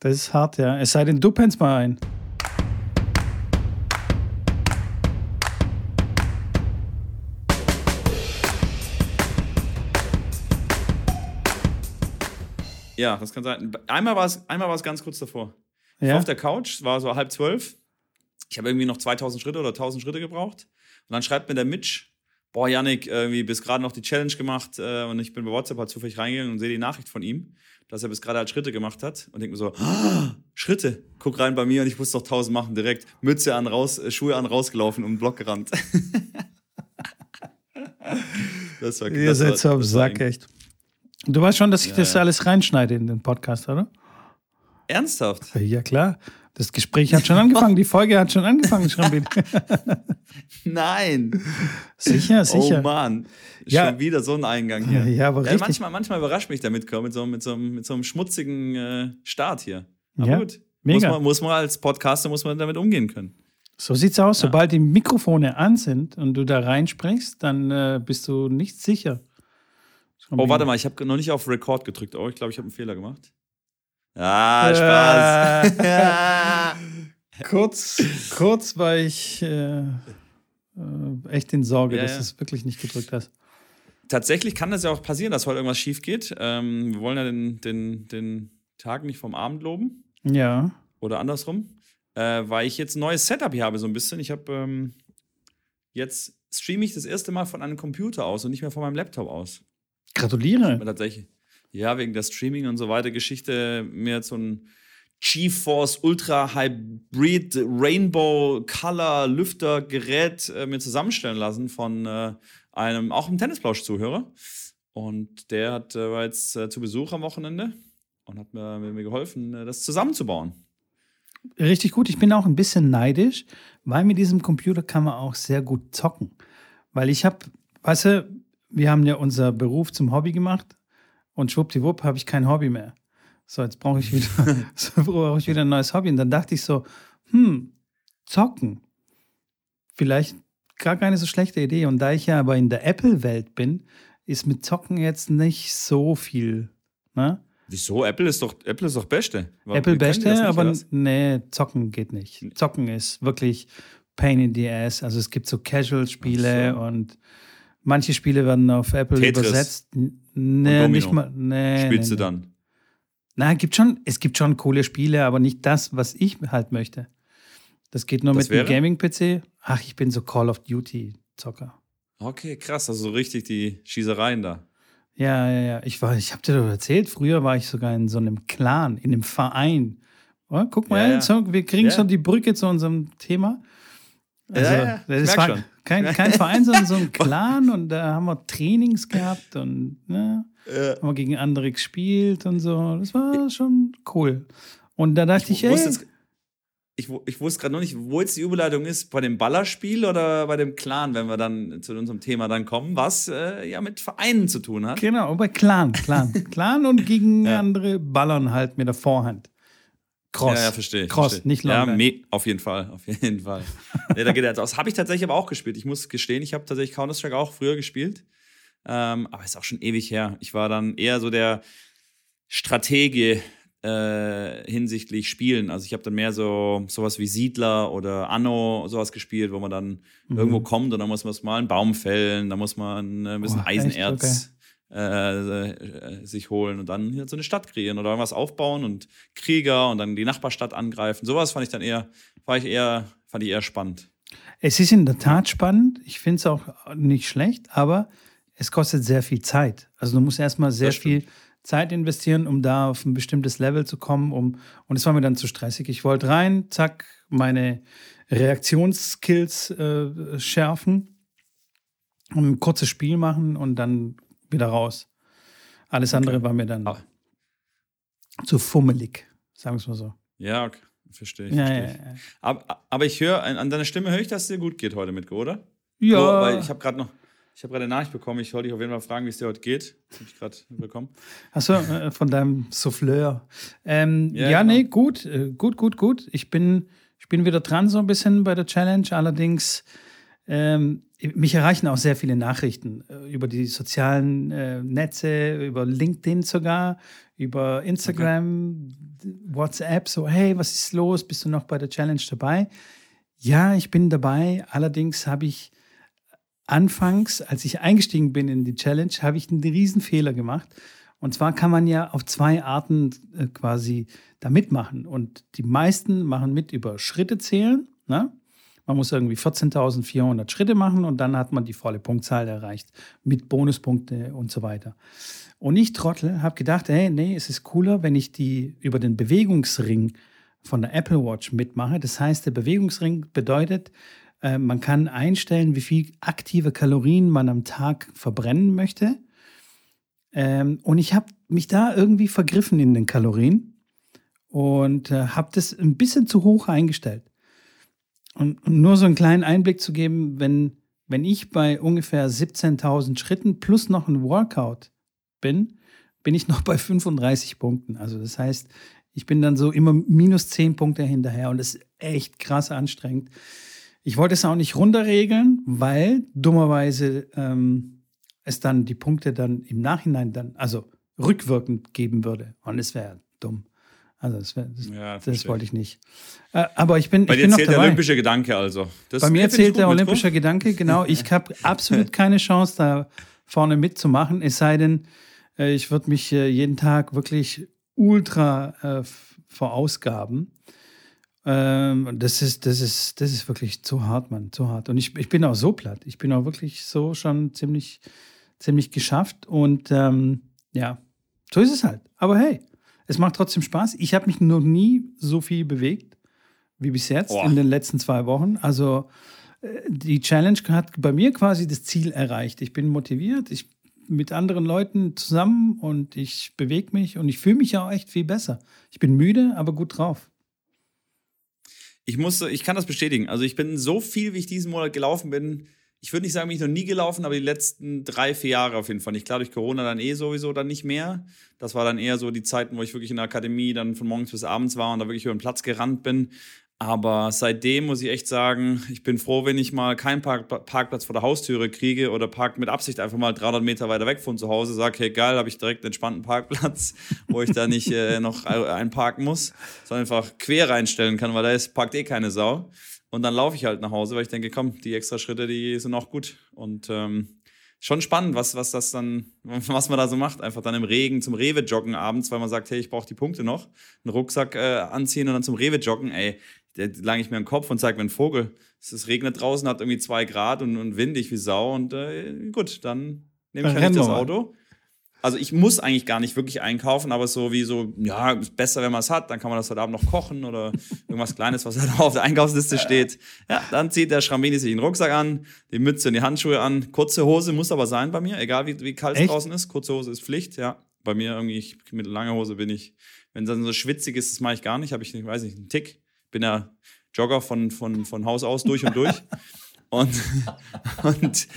Das ist hart, ja. Es sei denn, du pennst mal ein. Ja, das kann sein. Einmal war es einmal war es ganz kurz davor. Ich war Ja? auf der Couch, es war so halb zwölf. Ich habe irgendwie noch 2000 Schritte oder 1000 Schritte gebraucht. Und dann schreibt mir der Mitch, boah, Yannick, irgendwie bis gerade noch die Challenge gemacht äh, und ich bin bei WhatsApp halt zufällig reingegangen und sehe die Nachricht von ihm, dass er bis gerade halt Schritte gemacht hat und denke mir so, ah, Schritte, guck rein bei mir und ich muss doch 1000 machen, direkt Mütze an, raus, äh, Schuhe an, rausgelaufen und um den Block gerannt. das war Ihr das seid war- so am Sack, echt. Du weißt schon, dass ich Ja, das ja. alles reinschneide in den Podcast, oder? Ernsthaft? Ja, klar. Das Gespräch hat schon angefangen, die Folge hat schon angefangen, Schrambi. Nein. Sicher, sicher. Oh Mann, Ja. schon wieder so ein Eingang hier. Ja, ja, aber richtig. manchmal, manchmal überrascht mich Mitkommen mit so, mit so, einem- mit so einem schmutzigen äh, Start hier. Aber Ja, gut. Muss mega. man, muss man als Podcaster muss man damit umgehen können. So sieht's aus. Sobald die Mikrofone an sind und du da reinsprichst, dann äh, bist du nicht sicher. Oh, warte mal, ich habe noch nicht auf Record gedrückt. Oh, ich glaube, ich habe einen Fehler gemacht. Ah, Spaß. Kurz, kurz war ich äh, äh, echt in Sorge, Ja, dass du es wirklich nicht gedrückt hast. Tatsächlich kann das ja auch passieren, dass heute irgendwas schief geht. Ähm, wir wollen ja den, den, den Tag nicht vom Abend loben. Ja. Oder andersrum. Äh, weil ich jetzt ein neues Setup hier habe, so ein bisschen. Ich habe ähm, jetzt streame ich das erste Mal von einem Computer aus und nicht mehr von meinem Laptop aus. Gratuliere. Tatsächlich. Ja, wegen der Streaming und so weiter Geschichte mir jetzt so ein GeForce Ultra Hybrid Rainbow Color Lüfter Gerät äh, mir zusammenstellen lassen von äh, einem, auch einem Tennisplausch-Zuhörer. Und der hat, äh, war jetzt äh, zu Besuch am Wochenende und hat mir, mir geholfen, äh, das zusammenzubauen. Richtig gut. Ich bin auch ein bisschen neidisch, weil mit diesem Computer kann man auch sehr gut zocken. Weil ich habe, weißt du, wir haben ja unser Beruf zum Hobby gemacht und schwuppdiwupp habe ich kein Hobby mehr. So, jetzt brauche ich wieder, so brauche ich wieder ein neues Hobby. Und dann dachte ich so, hm, zocken. Vielleicht gar keine so schlechte Idee. Und da ich ja aber in der Apple-Welt bin, ist mit Zocken jetzt nicht so viel. Ne? Wieso? Apple ist doch, Apple ist doch Beste. Warum- Apple Beste, aber nee, zocken geht nicht. Zocken ist wirklich Pain in the Ass. Also es gibt so Casual-Spiele so. und manche Spiele werden auf Apple Tetris übersetzt. Nee, nicht mal. Nee, Spielst nee, du nee. dann? Na, gibt schon, es gibt schon coole Spiele, aber nicht das, was ich halt möchte. Das geht nur Das mit dem? Gaming-PC. Ach, ich bin so Call of Duty-Zocker. Okay, krass. Also so richtig die Schießereien da. Ja, ja, ja. Ich war, ich habe dir doch erzählt, früher war ich sogar in so einem Clan, in einem Verein. Oh, guck mal, Ja, ja. Wir kriegen Ja. schon die Brücke zu unserem Thema. Also, Ja, ja, das war schon. kein, kein Verein, sondern so ein Clan und da haben wir Trainings gehabt und ne, haben wir gegen andere gespielt und so. Das war schon cool. Und da dachte ich, Ich wusste ey, ich, ich wusste gerade noch nicht, wo jetzt die Überleitung ist, bei dem Ballerspiel oder bei dem Clan, wenn wir dann zu unserem Thema dann kommen, was äh, ja mit Vereinen zu tun hat. genau, bei Clan, Clan. Clan und gegen Ja. andere ballern halt mit der Vorhand. Cross. Ja, ja, verstehe. Cross, verstehe. nicht Ja, Longline. me auf jeden Fall, auf jeden Fall. nee, da geht er jetzt aus. Habe ich tatsächlich aber auch gespielt. Ich muss gestehen, ich habe tatsächlich Counter-Strike auch früher gespielt. Ähm, aber ist auch schon ewig her. Ich war dann eher so der Stratege äh, hinsichtlich Spielen. Also ich habe dann mehr so sowas wie Siedler oder Anno sowas gespielt, wo man dann Mhm. irgendwo kommt und dann muss man mal einen Baum fällen, dann muss man äh, ein bisschen Oh? Eisenerz äh, äh, sich holen und dann hier so eine Stadt kreieren oder irgendwas aufbauen und Krieger und dann die Nachbarstadt angreifen. Sowas fand ich dann eher, fand ich eher, fand ich eher spannend. Es ist in der Tat spannend. Ich finde es auch nicht schlecht, aber es kostet sehr viel Zeit. Also du musst erstmal sehr viel. Zeit investieren, um da auf ein bestimmtes Level zu kommen. Um, und es war mir dann zu stressig. Ich wollte rein, zack, meine Reaktionsskills äh, schärfen und ein kurzes Spiel machen und dann wieder raus. Alles andere war mir dann Ah. zu fummelig, sagen wir es mal so. Ja, okay. verstehe ich. Ja, verstehe ja, ich. ja. Aber, aber ich höre, an deiner Stimme höre ich, dass es dir gut geht heute mit, oder? Ja, So, weil ich habe gerade noch, ich habe gerade eine Nachricht bekommen. Ich wollte dich auf jeden Fall fragen, wie es dir heute geht. Das habe ich gerade bekommen. Achso, äh, von deinem Souffleur. Ähm, ja, Ja, genau. nee, gut, äh, gut, gut, gut. Ich bin, ich bin wieder dran so ein bisschen bei der Challenge. Allerdings, ähm, mich erreichen auch sehr viele Nachrichten äh, über die sozialen äh, Netze, über LinkedIn sogar, über Instagram. WhatsApp so, hey, was ist los? Bist du noch bei der Challenge dabei? Ja, ich bin dabei. Allerdings habe ich anfangs, als ich eingestiegen bin in die Challenge, habe ich einen riesen Fehler gemacht. Und zwar kann man ja auf zwei Arten äh, quasi da mitmachen. Und die meisten machen mit über Schritte zählen. Ne? Man muss irgendwie 14.400 Schritte machen und dann hat man die volle Punktzahl erreicht mit Bonuspunkte und so weiter. Und ich Trottel habe gedacht, hey, nee, es ist cooler, wenn ich die über den Bewegungsring von der Apple Watch mitmache. Das heißt, der Bewegungsring bedeutet, äh, man kann einstellen, wie viel aktive Kalorien man am Tag verbrennen möchte. Ähm, und ich habe mich da irgendwie vergriffen in den Kalorien und äh, habe das ein bisschen zu hoch eingestellt. Und, nur so einen kleinen Einblick zu geben, wenn, wenn ich bei ungefähr 17.000 Schritten plus noch ein Workout bin, bin ich noch bei 35 Punkten. Also das heißt, ich bin dann so immer minus 10 Punkte hinterher und das ist echt krass anstrengend. Ich wollte es auch nicht runterregeln, weil dummerweise ähm, es dann die Punkte dann im Nachhinein dann, also rückwirkend geben würde. Und es wäre dumm. Also das, das, ja, das wollte ich nicht. Äh, aber ich bin, Bei ich dir bin noch zählt dabei. der olympische Gedanke also. Das Bei mir zählt der olympische Gedanke, genau. Ich habe absolut keine Chance, da vorne mitzumachen, es sei denn, äh, ich würde mich äh, jeden Tag wirklich ultra äh, verausgaben. Ähm, das, ist, das, ist, das ist wirklich zu hart, Mann, zu hart. Und ich, ich bin auch so platt. Ich bin auch wirklich so schon ziemlich, ziemlich geschafft. Und ähm, ja, so ist es halt. Aber hey, es macht trotzdem Spaß. Ich habe mich noch nie so viel bewegt wie bis jetzt oh. in den letzten zwei Wochen. Also äh, die Challenge hat bei mir quasi das Ziel erreicht. Ich bin motiviert, ich mit anderen Leuten zusammen und ich bewege mich und ich fühle mich ja auch echt viel besser. Ich bin müde, aber gut drauf. Ich muss, ich kann das bestätigen. Also ich bin so viel, wie ich diesen Monat gelaufen bin, ich würde nicht sagen, bin ich noch nie gelaufen, aber die letzten drei, vier Jahre auf jeden Fall nicht. Klar, durch Corona dann eh sowieso dann nicht mehr. Das war dann eher so die Zeiten, wo ich wirklich in der Akademie dann von morgens bis abends war und da wirklich über den Platz gerannt bin. Aber seitdem muss ich echt sagen, ich bin froh, wenn ich mal keinen Park Parkplatz vor der Haustüre kriege oder park mit Absicht einfach mal 300 Meter weiter weg von zu Hause, sage, hey geil, habe ich direkt einen entspannten Parkplatz, wo ich da nicht äh, noch einparken muss, sondern einfach quer reinstellen kann, weil da ist, parkt eh keine Sau. Und dann laufe ich halt nach Hause, weil ich denke, komm, die extra Schritte, die sind auch gut. Und ähm, schon spannend, was, was das dann, was man da so macht. Einfach dann im Regen zum Rewe joggen abends, weil man sagt, hey, ich brauche die Punkte noch. Einen Rucksack äh, anziehen und dann zum Rewe joggen. Ey, lange ich mir den Kopf und zeige mir einen Vogel. Es regnet draußen, hat irgendwie zwei Grad und, und windig wie Sau. Und äh, gut, dann nehme ich halt das Auto. Also ich muss eigentlich gar nicht wirklich einkaufen, aber so wie so, ja, ist besser, wenn man es hat, dann kann man das heute Abend noch kochen oder irgendwas Kleines, was halt auf der Einkaufsliste steht. Ja, dann zieht der Schrambini sich den Rucksack an, die Mütze und die Handschuhe an. Kurze Hose muss aber sein bei mir, egal wie, wie kalt es draußen ist. Kurze Hose ist Pflicht, ja. Bei mir irgendwie, ich, mit langer Hose bin ich, wenn es dann so schwitzig ist, das mache ich gar nicht, habe ich, ich weiß nicht, einen Tick. Bin ja Jogger von, von, von Haus aus durch und durch. Und, und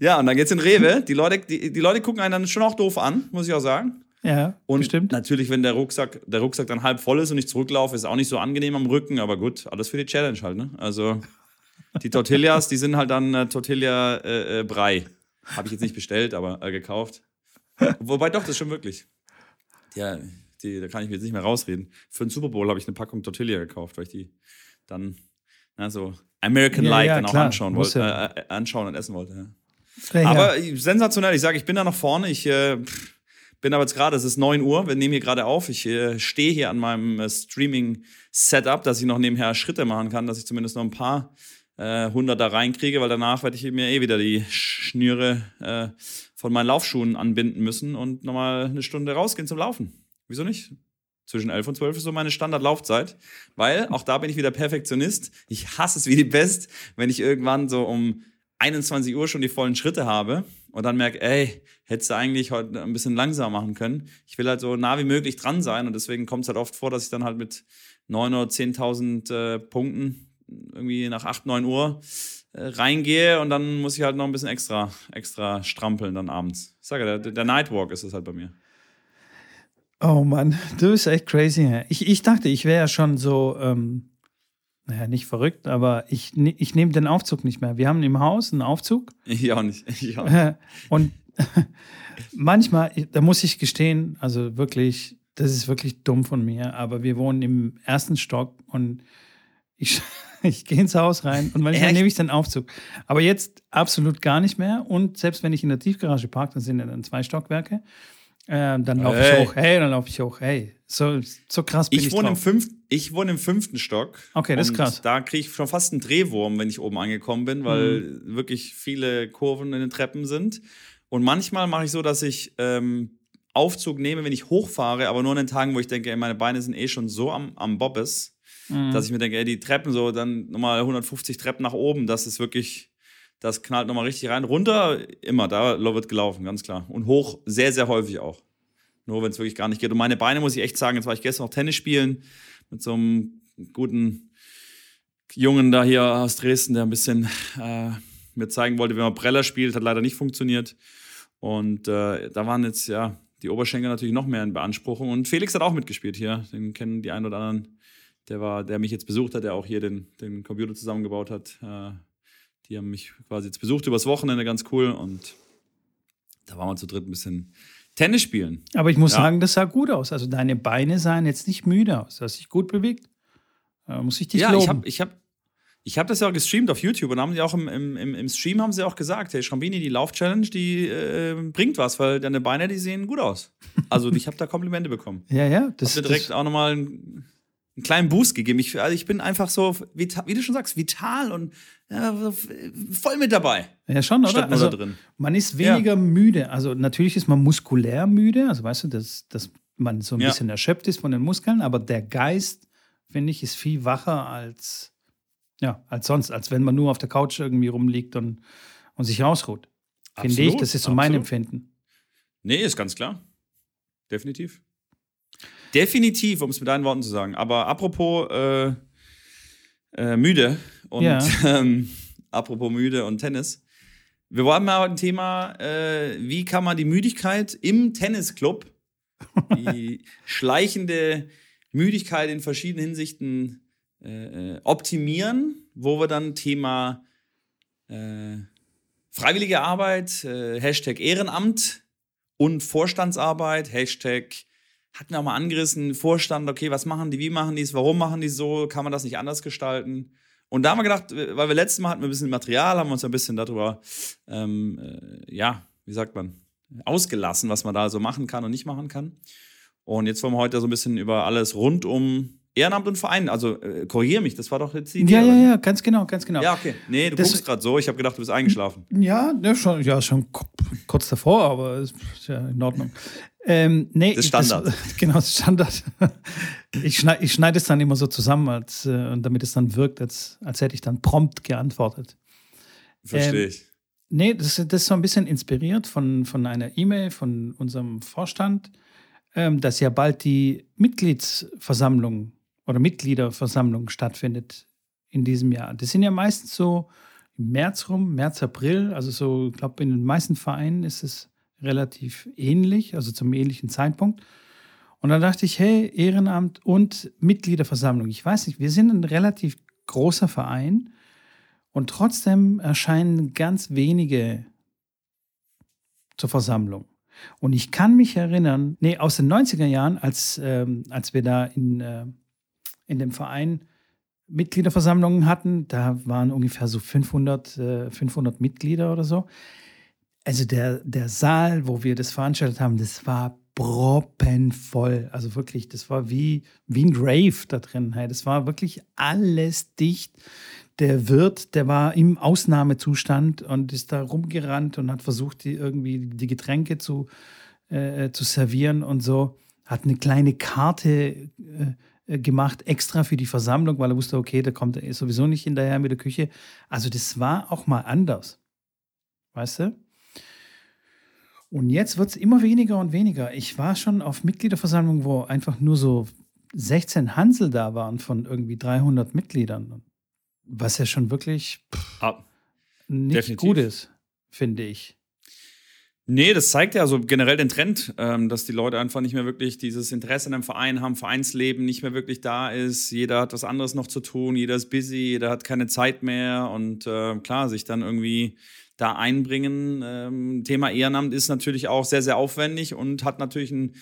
ja, und dann geht's in Rewe. Die Leute, die, die Leute gucken einen dann schon auch doof an, muss ich auch sagen. Ja, und bestimmt. natürlich, wenn der Rucksack, der Rucksack dann halb voll ist und ich zurücklaufe, ist auch nicht so angenehm am Rücken, aber gut, alles für die Challenge halt, ne? Also die Tortillas, die sind halt dann äh, Tortilla äh, äh, Brei. Habe ich jetzt nicht bestellt, aber äh, gekauft. Wobei doch, das ist schon wirklich. Ja, die, da kann ich mir jetzt nicht mehr rausreden. Für den Super Bowl habe ich eine Packung Tortilla gekauft, weil ich die dann na, so American ja, Like ja, dann auch anschauen, wollte, ja. äh, anschauen und essen wollte. Aber sensationell, ich sage, ich bin da noch vorne. Ich äh, bin aber jetzt gerade, es ist 9 Uhr, wir nehmen hier gerade auf. Ich äh, stehe hier an meinem äh, Streaming-Setup, dass ich noch nebenher Schritte machen kann, dass ich zumindest noch ein paar äh, hundert da reinkriege, weil danach werde ich mir eh wieder die Schnüre äh, von meinen Laufschuhen anbinden müssen und nochmal eine Stunde rausgehen zum Laufen. Wieso nicht? Zwischen 11 und 12 ist so meine Standardlaufzeit, weil auch da bin ich wieder Perfektionist. Ich hasse es wie die Pest, wenn ich irgendwann so um 21 Uhr schon die vollen Schritte habe und dann merke, ey, hättest du eigentlich heute ein bisschen langsamer machen können. Ich will halt so nah wie möglich dran sein und deswegen kommt es halt oft vor, dass ich dann halt mit 9 oder 10.000 äh, Punkten irgendwie nach 8, 9 Uhr äh, reingehe und dann muss ich halt noch ein bisschen extra, extra strampeln dann abends. Ich sage, der, der Nightwalk ist es halt bei mir. Oh Mann, du bist echt crazy. Ich, ich dachte, ich wäre ja schon so, ähm, naja, nicht verrückt, aber ich, ne, ich nehme den Aufzug nicht mehr. Wir haben im Haus einen Aufzug. Ich auch nicht. Ich auch nicht. Und manchmal, da muss ich gestehen, also wirklich, das ist wirklich dumm von mir, aber wir wohnen im ersten Stock und ich, ich gehe ins Haus rein und manchmal nehme ich den Aufzug. Aber jetzt absolut gar nicht mehr. Und selbst wenn ich in der Tiefgarage parke, dann sind ja dann zwei Stockwerke. Äh, dann laufe hey. ich hoch, hey, dann laufe ich hoch, hey. So, so krass bin ich. Ich wohne, im fünf, ich wohne im fünften Stock. Okay, das ist krass. Da kriege ich schon fast einen Drehwurm, wenn ich oben angekommen bin, weil mhm. wirklich viele Kurven in den Treppen sind. Und manchmal mache ich so, dass ich ähm, Aufzug nehme, wenn ich hochfahre, aber nur an den Tagen, wo ich denke, ey, meine Beine sind eh schon so am, am Bobbes, mhm. dass ich mir denke, ey, die Treppen so, dann nochmal 150 Treppen nach oben, das ist wirklich, das knallt nochmal richtig rein. Runter, immer, da wird gelaufen, ganz klar. Und hoch sehr, sehr häufig auch. Nur wenn es wirklich gar nicht geht. Und meine Beine, muss ich echt sagen, jetzt war ich gestern noch Tennis spielen mit so einem guten Jungen da hier aus Dresden, der ein bisschen äh, mir zeigen wollte, wie man Preller spielt, hat leider nicht funktioniert. Und äh, da waren jetzt ja die Oberschenkel natürlich noch mehr in Beanspruchung. Und Felix hat auch mitgespielt hier. Den kennen die einen oder anderen. Der war, der mich jetzt besucht hat, der auch hier den, den Computer zusammengebaut hat. Äh, die haben mich quasi jetzt besucht übers Wochenende, ganz cool. Und da waren wir zu dritt ein bisschen Tennis spielen. Aber ich muss ja. sagen, das sah gut aus. Also deine Beine sahen jetzt nicht müde aus. Du hast dich gut bewegt. Da muss ich dich ja, loben. ich habe ich hab, ich habe das ja auch gestreamt auf YouTube und haben sie auch im, im, im Stream haben sie auch gesagt, hey Schrambini, die Lauf-Challenge, die äh, bringt was, weil deine Beine, die sehen gut aus. Also ich habe da Komplimente bekommen. ja, ja. Das, ist direkt das auch nochmal einen kleinen Boost gegeben. Ich, also ich bin einfach so, wie du schon sagst, vital und ja, voll mit dabei. Ja, schon, oder? Also, drin. Man ist weniger ja. müde. Also natürlich ist man muskulär müde, also weißt du, dass, dass man so ein ja. bisschen erschöpft ist von den Muskeln, aber der Geist, finde ich, ist viel wacher als ja, als sonst, als wenn man nur auf der Couch irgendwie rumliegt und, und sich ausruht. Finde ich, das ist so absolut. mein Empfinden. Nee, ist ganz klar. Definitiv. Definitiv, um es mit deinen Worten zu sagen. Aber apropos äh, äh, müde und ja. ähm, apropos müde und Tennis. Wir haben mal ein Thema, äh, wie kann man die Müdigkeit im Tennisclub, die schleichende Müdigkeit in verschiedenen Hinsichten äh, optimieren, wo wir dann Thema äh, freiwillige Arbeit, äh, Hashtag Ehrenamt und Vorstandsarbeit, Hashtag hatten wir auch mal angerissen, Vorstand, okay, was machen die, wie machen die es, warum machen die so, kann man das nicht anders gestalten? Und da haben wir gedacht, äh, weil wir letztes Mal hatten wir ein bisschen Material, haben wir uns ein bisschen darüber, ähm, äh, ja, wie sagt man, ausgelassen, was man da so machen kann und nicht machen kann. Und jetzt wollen wir heute so ein bisschen über alles rund um Ehrenamt und Verein, also äh, korrigiere mich, das war doch jetzt die Idee. Ja, ja, ja, ganz genau, ganz genau. Ja, okay. Nee, du das, guckst gerade so, ich habe gedacht, du bist eingeschlafen. Ja, ne, schon, ja, schon kurz davor, aber ist ja in Ordnung. Ähm, nee, das ist Standard. Das, genau, das ist Standard. Ich schneide ich schneid es dann immer so zusammen, als, äh, damit es dann wirkt, als, als hätte ich dann prompt geantwortet. Verstehe ähm, ich. Nee, das, das ist so ein bisschen inspiriert von, von einer E-Mail von unserem Vorstand, ähm, dass ja bald die Mitgliedsversammlung oder Mitgliederversammlung stattfindet in diesem Jahr. Das sind ja meistens so im März rum, März, April. Also so, ich glaube, in den meisten Vereinen ist es relativ ähnlich, also zum ähnlichen Zeitpunkt. Und dann dachte ich, hey, Ehrenamt und Mitgliederversammlung. Ich weiß nicht, wir sind ein relativ großer Verein und trotzdem erscheinen ganz wenige zur Versammlung. Und ich kann mich erinnern, nee, aus den 90er Jahren, als, ähm, als wir da in, äh, in dem Verein Mitgliederversammlungen hatten. Da waren ungefähr so 500, äh, 500 Mitglieder oder so. Also der, der Saal, wo wir das veranstaltet haben, das war proppenvoll. Also wirklich, das war wie, wie ein Rave da drin. Das war wirklich alles dicht. Der Wirt, der war im Ausnahmezustand und ist da rumgerannt und hat versucht, die irgendwie die Getränke zu, äh, zu servieren und so. Hat eine kleine Karte äh, äh, gemacht, extra für die Versammlung, weil er wusste, okay, da kommt er sowieso nicht hinterher mit der Küche. Also das war auch mal anders. Weißt du? Und jetzt wird es immer weniger und weniger. Ich war schon auf Mitgliederversammlungen, wo einfach nur so 16 Hansel da waren von irgendwie 300 Mitgliedern. Was ja schon wirklich pff, ah, nicht definitiv. gut ist, finde ich. Nee, das zeigt ja so generell den Trend, ähm, dass die Leute einfach nicht mehr wirklich dieses Interesse in einem Verein haben, Vereinsleben nicht mehr wirklich da ist. Jeder hat was anderes noch zu tun, jeder ist busy, jeder hat keine Zeit mehr und äh, klar, sich dann irgendwie da einbringen. Ähm, Thema Ehrenamt ist natürlich auch sehr, sehr aufwendig und hat natürlich einen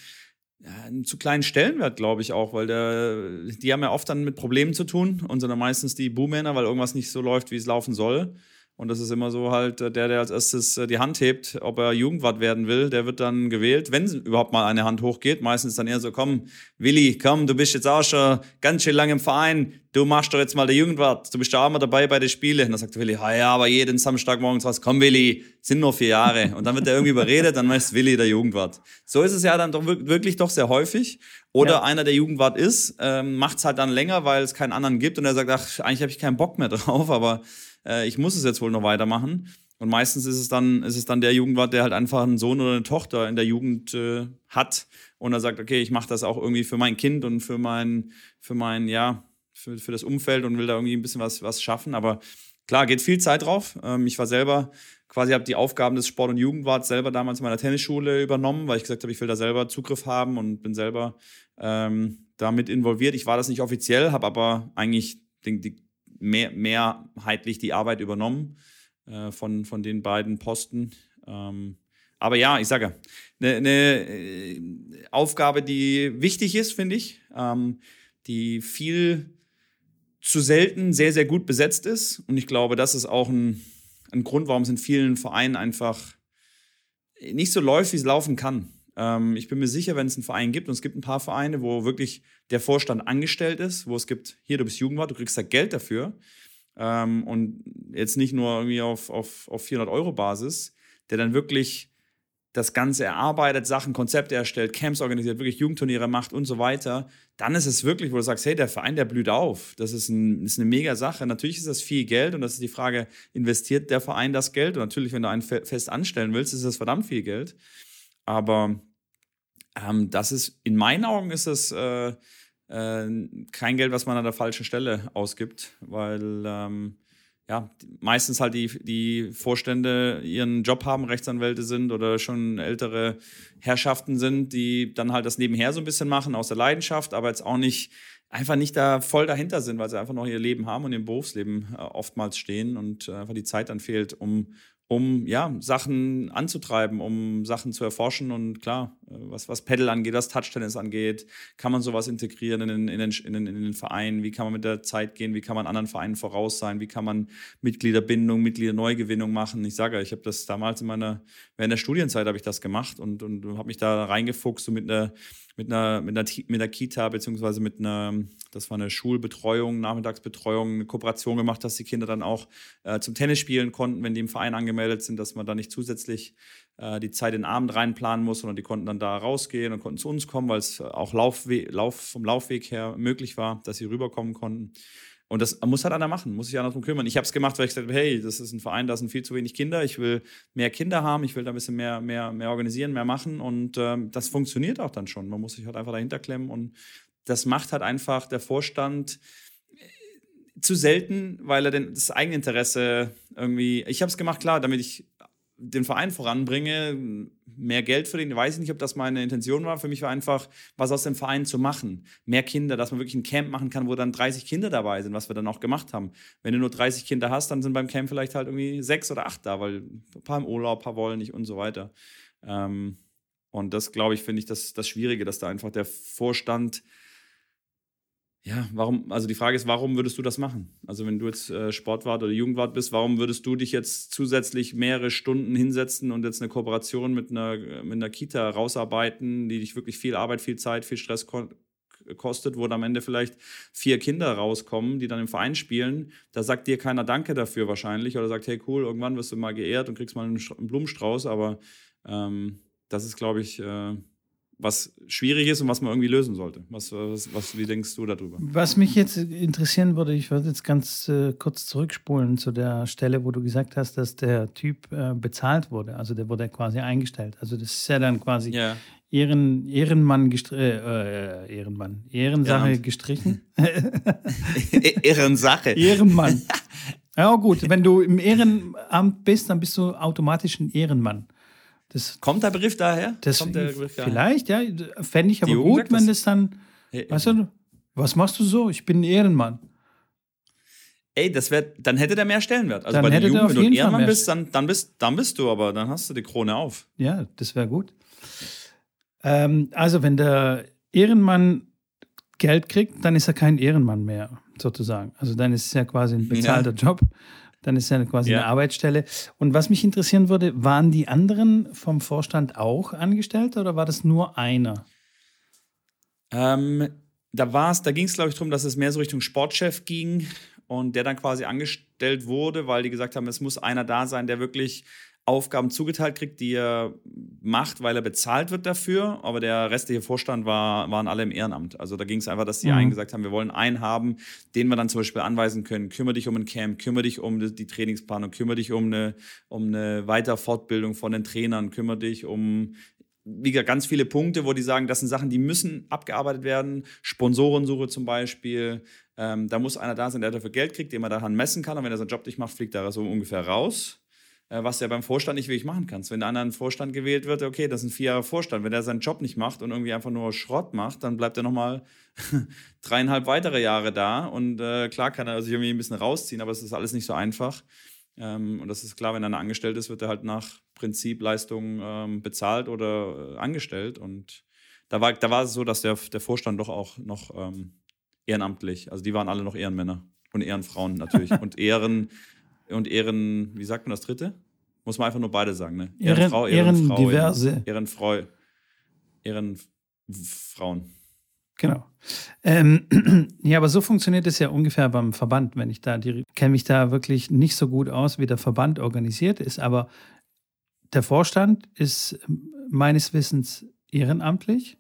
einen zu kleinen Stellenwert, glaube ich auch, weil der, die haben ja oft dann mit Problemen zu tun und sind dann meistens die Buhmänner, weil irgendwas nicht so läuft, wie es laufen soll. Und das ist immer so halt äh, der, der als erstes äh, die Hand hebt, ob er Jugendwart werden will, der wird dann gewählt, wenn überhaupt mal eine Hand hochgeht. Meistens dann eher so, komm, Willi, komm, du bist jetzt auch schon ganz schön lange im Verein, du machst doch jetzt mal der Jugendwart, du bist ja auch mal dabei bei den Spielen. Und dann sagt Willi, ja, aber jeden Samstagmorgens was, komm Willi, sind nur vier Jahre. Und dann wird er irgendwie überredet, dann ist Willi der Jugendwart. So ist es ja dann doch wirklich doch sehr häufig. Oder ja. einer, der Jugendwart ist, ähm, macht es halt dann länger, weil es keinen anderen gibt und er sagt, ach, eigentlich habe ich keinen Bock mehr drauf, aber äh, ich muss es jetzt wohl noch weitermachen. Und meistens ist es dann, ist es dann der Jugendwart, der halt einfach einen Sohn oder eine Tochter in der Jugend äh, hat und er sagt, okay, ich mache das auch irgendwie für mein Kind und für mein, für mein, ja, für, für das Umfeld und will da irgendwie ein bisschen was, was schaffen. Aber klar, geht viel Zeit drauf. Ähm, ich war selber quasi habe die Aufgaben des Sport- und Jugendwarts selber damals in meiner Tennisschule übernommen, weil ich gesagt habe, ich will da selber Zugriff haben und bin selber ähm, damit involviert. Ich war das nicht offiziell, habe aber eigentlich den, die, mehr, mehrheitlich die Arbeit übernommen äh, von, von den beiden Posten. Ähm, aber ja, ich sage, eine ne, Aufgabe, die wichtig ist, finde ich, ähm, die viel zu selten sehr, sehr gut besetzt ist. Und ich glaube, das ist auch ein, ein Grund, warum es in vielen Vereinen einfach nicht so läuft, wie es laufen kann. Ähm, ich bin mir sicher, wenn es einen Verein gibt, und es gibt ein paar Vereine, wo wirklich der Vorstand angestellt ist, wo es gibt, hier, du bist Jugendwart, du kriegst da Geld dafür. Ähm, und jetzt nicht nur irgendwie auf, auf, auf 400 Euro Basis, der dann wirklich das Ganze erarbeitet, Sachen, Konzepte erstellt, Camps organisiert, wirklich Jugendturniere macht und so weiter, dann ist es wirklich, wo du sagst, hey, der Verein, der blüht auf. Das ist, ein, ist eine mega Sache. Natürlich ist das viel Geld und das ist die Frage, investiert der Verein das Geld? Und natürlich, wenn du einen fest anstellen willst, ist das verdammt viel Geld. Aber ähm, das ist, in meinen Augen ist das äh, äh, kein Geld, was man an der falschen Stelle ausgibt, weil ähm, ja, meistens halt die, die Vorstände ihren Job haben, Rechtsanwälte sind oder schon ältere Herrschaften sind, die dann halt das nebenher so ein bisschen machen, aus der Leidenschaft, aber jetzt auch nicht, einfach nicht da voll dahinter sind, weil sie einfach noch ihr Leben haben und im Berufsleben äh, oftmals stehen und äh, einfach die Zeit dann fehlt, um, um ja, Sachen anzutreiben, um Sachen zu erforschen. Und klar, äh, was, was Pedal angeht, was Touchtennis angeht, kann man sowas integrieren in den, in, den, in, den, in den Verein? Wie kann man mit der Zeit gehen? Wie kann man anderen Vereinen voraus sein? Wie kann man Mitgliederbindung, Mitgliederneugewinnung machen? Ich sage, ich habe das damals in meiner, während der Studienzeit habe ich das gemacht und, und habe mich da reingefuchst und mit einer mit einer, mit einer, mit einer Kita beziehungsweise mit einer, das war eine Schulbetreuung, Nachmittagsbetreuung, eine Kooperation gemacht, dass die Kinder dann auch äh, zum Tennis spielen konnten, wenn die im Verein angemeldet sind, dass man da nicht zusätzlich äh, die Zeit in den Abend reinplanen muss, sondern die konnten dann da rausgehen und konnten zu uns kommen, weil es auch Laufwe Lauf, vom Laufweg her möglich war, dass sie rüberkommen konnten. Und das muss halt einer machen, muss sich einer darum kümmern. Ich habe es gemacht, weil ich gesagt habe, hey, das ist ein Verein, da sind viel zu wenig Kinder. Ich will mehr Kinder haben, ich will da ein bisschen mehr, mehr, mehr organisieren, mehr machen. Und ähm, das funktioniert auch dann schon. Man muss sich halt einfach dahinter klemmen. Und das macht halt einfach der Vorstand äh, zu selten, weil er denn das Eigeninteresse irgendwie. Ich habe es gemacht, klar, damit ich den Verein voranbringe, mehr Geld verdienen. Weiß ich nicht, ob das meine Intention war. Für mich war einfach, was aus dem Verein zu machen. Mehr Kinder, dass man wirklich ein Camp machen kann, wo dann 30 Kinder dabei sind, was wir dann auch gemacht haben. Wenn du nur 30 Kinder hast, dann sind beim Camp vielleicht halt irgendwie sechs oder acht da, weil ein paar im Urlaub, ein paar wollen nicht und so weiter. Ähm, und das, glaube ich, finde ich das, das Schwierige, dass da einfach der Vorstand ja, warum, also die Frage ist, warum würdest du das machen? Also wenn du jetzt äh, Sportwart oder Jugendwart bist, warum würdest du dich jetzt zusätzlich mehrere Stunden hinsetzen und jetzt eine Kooperation mit einer, mit einer Kita rausarbeiten, die dich wirklich viel Arbeit, viel Zeit, viel Stress ko kostet, wo dann am Ende vielleicht vier Kinder rauskommen, die dann im Verein spielen. Da sagt dir keiner Danke dafür wahrscheinlich oder sagt, hey cool, irgendwann wirst du mal geehrt und kriegst mal einen, einen Blumenstrauß, aber ähm, das ist, glaube ich, äh, was schwierig ist und was man irgendwie lösen sollte. Was, was, was, wie denkst du darüber? Was mich jetzt interessieren würde, ich würde jetzt ganz äh, kurz zurückspulen zu der Stelle, wo du gesagt hast, dass der Typ äh, bezahlt wurde. Also der wurde quasi eingestellt. Also das ist ja dann quasi ja. Ehren, Ehrenmann, äh, äh, Ehrenmann, Ehrensache ja. gestrichen. Ehrensache. Ehrenmann. Ja gut, wenn du im Ehrenamt bist, dann bist du automatisch ein Ehrenmann. Das, Kommt der Brief daher? Das, Brief vielleicht, ja. Fände ich aber gut, wenn das dann. Hey, weißt du, was machst du so? Ich bin ein Ehrenmann. Ey, das wär, dann hätte der mehr Stellenwert. Also dann bei der Jugend, wenn du ein Ehrenmann bist dann, dann bist, dann bist du, aber dann hast du die Krone auf. Ja, das wäre gut. Ähm, also, wenn der Ehrenmann Geld kriegt, dann ist er kein Ehrenmann mehr, sozusagen. Also dann ist es ja quasi ein bezahlter ja. Job. Dann ist es ja quasi ja. eine Arbeitsstelle. Und was mich interessieren würde, waren die anderen vom Vorstand auch angestellt oder war das nur einer? Ähm, da da ging es, glaube ich, darum, dass es mehr so Richtung Sportchef ging und der dann quasi angestellt wurde, weil die gesagt haben, es muss einer da sein, der wirklich Aufgaben zugeteilt kriegt, die er macht, weil er bezahlt wird dafür. Aber der restliche Vorstand war, waren alle im Ehrenamt. Also da ging es einfach, dass die mhm. einen gesagt haben, wir wollen einen haben, den wir dann zum Beispiel anweisen können. Kümmere dich um ein Camp, kümmere dich um die Trainingsplanung, kümmere dich um eine, um eine Weiterfortbildung von den Trainern, kümmere dich um wie gesagt, ganz viele Punkte, wo die sagen, das sind Sachen, die müssen abgearbeitet werden. Sponsorensuche zum Beispiel. Ähm, da muss einer da sein, der dafür Geld kriegt, den man daran messen kann. Und wenn er seinen Job nicht macht, fliegt er so ungefähr raus. Äh, was du ja beim Vorstand nicht wirklich machen kannst. Wenn einer in Vorstand gewählt wird, okay, das sind vier Jahre Vorstand. Wenn er seinen Job nicht macht und irgendwie einfach nur Schrott macht, dann bleibt er nochmal dreieinhalb weitere Jahre da. Und äh, klar kann er sich irgendwie ein bisschen rausziehen, aber es ist alles nicht so einfach. Ähm, und das ist klar, wenn einer angestellt ist, wird er halt nach Prinzip Leistung ähm, bezahlt oder äh, angestellt. Und da war, da war es so, dass der, der Vorstand doch auch noch ähm, ehrenamtlich, also die waren alle noch Ehrenmänner und Ehrenfrauen natürlich und Ehren und Ehren, wie sagt man das dritte? Muss man einfach nur beide sagen, ne? Ehrenfrau, Ehrenfrau. Ehrendiverse. Ehrenfrau. Ehrenfrauen. Genau. Ähm, ja, aber so funktioniert es ja ungefähr beim Verband, wenn ich da, die kenne mich da wirklich nicht so gut aus, wie der Verband organisiert ist, aber der Vorstand ist meines Wissens ehrenamtlich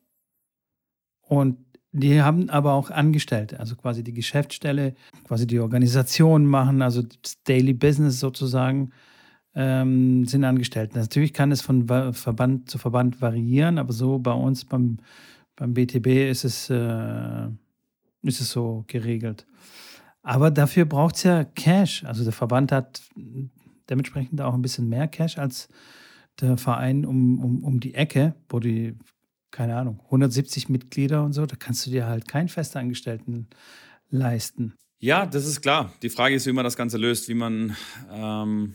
und die haben aber auch Angestellte, also quasi die Geschäftsstelle, quasi die Organisation machen, also das Daily Business sozusagen, ähm, sind Angestellte. Natürlich kann es von Verband zu Verband variieren, aber so bei uns beim, beim BTB ist es, äh, ist es so geregelt. Aber dafür braucht es ja Cash. Also der Verband hat dementsprechend auch ein bisschen mehr Cash als der Verein um, um, um die Ecke, wo die keine Ahnung, 170 Mitglieder und so, da kannst du dir halt keinen Festangestellten leisten. Ja, das ist klar. Die Frage ist, wie man das Ganze löst, wie man ähm,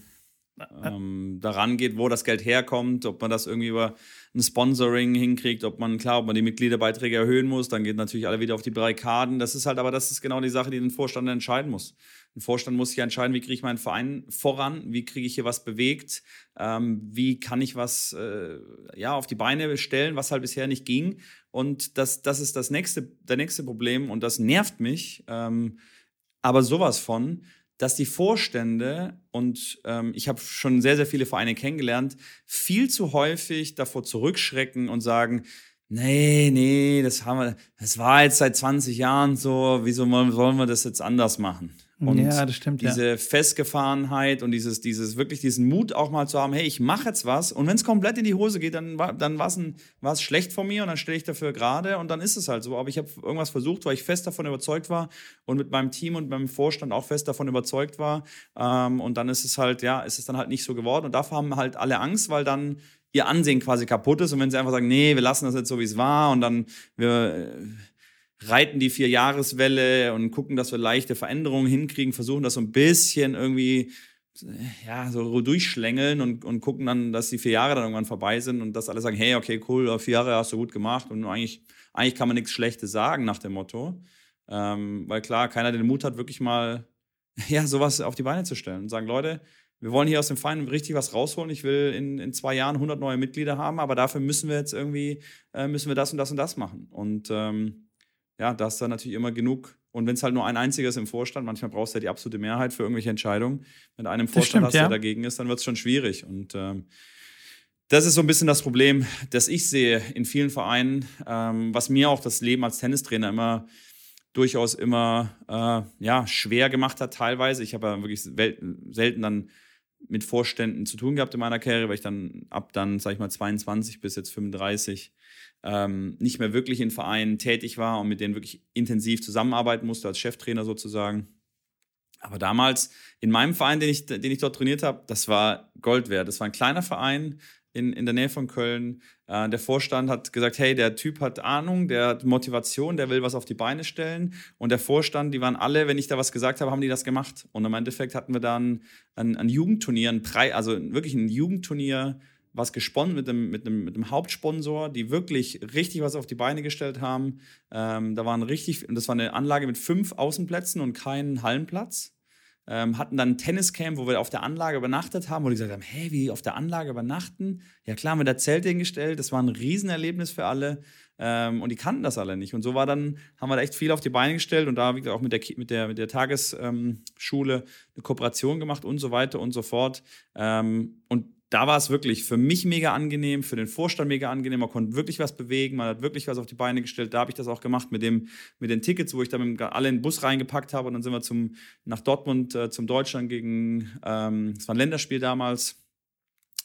ähm, daran geht, wo das Geld herkommt, ob man das irgendwie über ein Sponsoring hinkriegt, ob man, klar, ob man die Mitgliederbeiträge erhöhen muss, dann geht natürlich alle wieder auf die Barrikaden. Das ist halt aber, das ist genau die Sache, die den Vorstand entscheiden muss. Ein Vorstand muss sich entscheiden, wie kriege ich meinen Verein voran, wie kriege ich hier was bewegt, ähm, wie kann ich was äh, ja, auf die Beine stellen, was halt bisher nicht ging. Und das, das ist das nächste, der nächste Problem und das nervt mich, ähm, aber sowas von, dass die Vorstände, und ähm, ich habe schon sehr, sehr viele Vereine kennengelernt, viel zu häufig davor zurückschrecken und sagen, nee, nee, das haben wir, das war jetzt seit 20 Jahren so, wieso wollen wir das jetzt anders machen? Und ja, das stimmt. Diese ja. Festgefahrenheit und dieses, dieses, wirklich diesen Mut auch mal zu haben, hey, ich mache jetzt was. Und wenn es komplett in die Hose geht, dann, dann war es schlecht von mir und dann stelle ich dafür gerade und dann ist es halt so. Aber ich habe irgendwas versucht, weil ich fest davon überzeugt war und mit meinem Team und meinem Vorstand auch fest davon überzeugt war. Ähm, und dann ist es halt, ja, ist es dann halt nicht so geworden. Und davor haben halt alle Angst, weil dann ihr Ansehen quasi kaputt ist. Und wenn sie einfach sagen, nee, wir lassen das jetzt so, wie es war und dann wir reiten die Vierjahreswelle und gucken, dass wir leichte Veränderungen hinkriegen, versuchen das so ein bisschen irgendwie ja, so durchschlängeln und, und gucken dann, dass die vier Jahre dann irgendwann vorbei sind und dass alle sagen, hey, okay, cool, vier Jahre hast du gut gemacht und eigentlich, eigentlich kann man nichts Schlechtes sagen nach dem Motto. Ähm, weil klar, keiner den Mut hat, wirklich mal ja, sowas auf die Beine zu stellen und sagen, Leute, wir wollen hier aus dem Verein richtig was rausholen. Ich will in, in zwei Jahren 100 neue Mitglieder haben, aber dafür müssen wir jetzt irgendwie, äh, müssen wir das und das und das machen. Und ähm, ja, da ist dann natürlich immer genug. Und wenn es halt nur ein einziger ist im Vorstand, manchmal brauchst du ja die absolute Mehrheit für irgendwelche Entscheidungen. Wenn du einen im Vorstand stimmt, hast, der ja. dagegen ist, dann wird es schon schwierig. Und ähm, das ist so ein bisschen das Problem, das ich sehe in vielen Vereinen, ähm, was mir auch das Leben als Tennistrainer immer durchaus immer äh, ja, schwer gemacht hat, teilweise. Ich habe ja wirklich selten dann mit Vorständen zu tun gehabt in meiner Karriere, weil ich dann ab dann, sag ich mal, 22 bis jetzt 35 ähm, nicht mehr wirklich in Vereinen tätig war und mit denen wirklich intensiv zusammenarbeiten musste, als Cheftrainer sozusagen. Aber damals in meinem Verein, den ich, den ich dort trainiert habe, das war Gold wert. Das war ein kleiner Verein in, in der Nähe von Köln. Äh, der Vorstand hat gesagt, hey, der Typ hat Ahnung, der hat Motivation, der will was auf die Beine stellen. Und der Vorstand, die waren alle, wenn ich da was gesagt habe, haben die das gemacht. Und im Endeffekt hatten wir dann ein, ein Jugendturnier, ein Preis, also wirklich ein Jugendturnier was gesponnen mit dem, mit, dem, mit dem Hauptsponsor, die wirklich richtig was auf die Beine gestellt haben. Ähm, da waren richtig, das war eine Anlage mit fünf Außenplätzen und keinen Hallenplatz. Ähm, hatten dann ein Tenniscamp, wo wir auf der Anlage übernachtet haben, wo die gesagt haben, hey, wie auf der Anlage übernachten? Ja klar, mit der Zelt hingestellt, das war ein Riesenerlebnis für alle ähm, und die kannten das alle nicht. Und so war dann, haben wir da echt viel auf die Beine gestellt und da, auch mit der, mit der, mit der Tagesschule ähm, eine Kooperation gemacht und so weiter und so fort. Ähm, und da war es wirklich für mich mega angenehm, für den Vorstand mega angenehm. Man konnte wirklich was bewegen, man hat wirklich was auf die Beine gestellt. Da habe ich das auch gemacht mit, dem, mit den Tickets, wo ich dann alle in den Bus reingepackt habe und dann sind wir zum, nach Dortmund äh, zum Deutschland gegen, ähm, das war ein Länderspiel damals,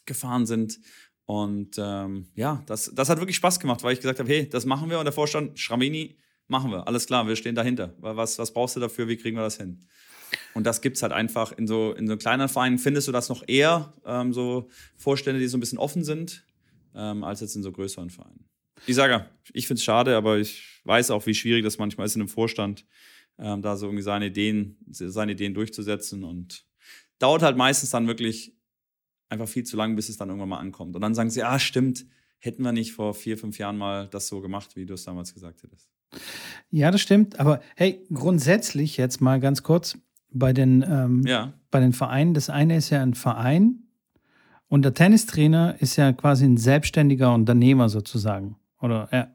gefahren sind. Und ähm, ja, das, das hat wirklich Spaß gemacht, weil ich gesagt habe, hey, das machen wir. Und der Vorstand, Schramini, machen wir. Alles klar, wir stehen dahinter. Was, was brauchst du dafür? Wie kriegen wir das hin? Und das gibt es halt einfach in so, in so kleinen Vereinen, findest du das noch eher, ähm, so Vorstände, die so ein bisschen offen sind, ähm, als jetzt in so größeren Vereinen. Ich sage, ich finde es schade, aber ich weiß auch, wie schwierig das manchmal ist in einem Vorstand, ähm, da so irgendwie seine Ideen, seine Ideen durchzusetzen. Und dauert halt meistens dann wirklich einfach viel zu lang, bis es dann irgendwann mal ankommt. Und dann sagen sie, ah, stimmt, hätten wir nicht vor vier, fünf Jahren mal das so gemacht, wie du es damals gesagt hättest. Ja, das stimmt. Aber hey, grundsätzlich jetzt mal ganz kurz, bei den, ähm, ja. bei den Vereinen. Das eine ist ja ein Verein und der Tennistrainer ist ja quasi ein selbstständiger Unternehmer sozusagen oder ja,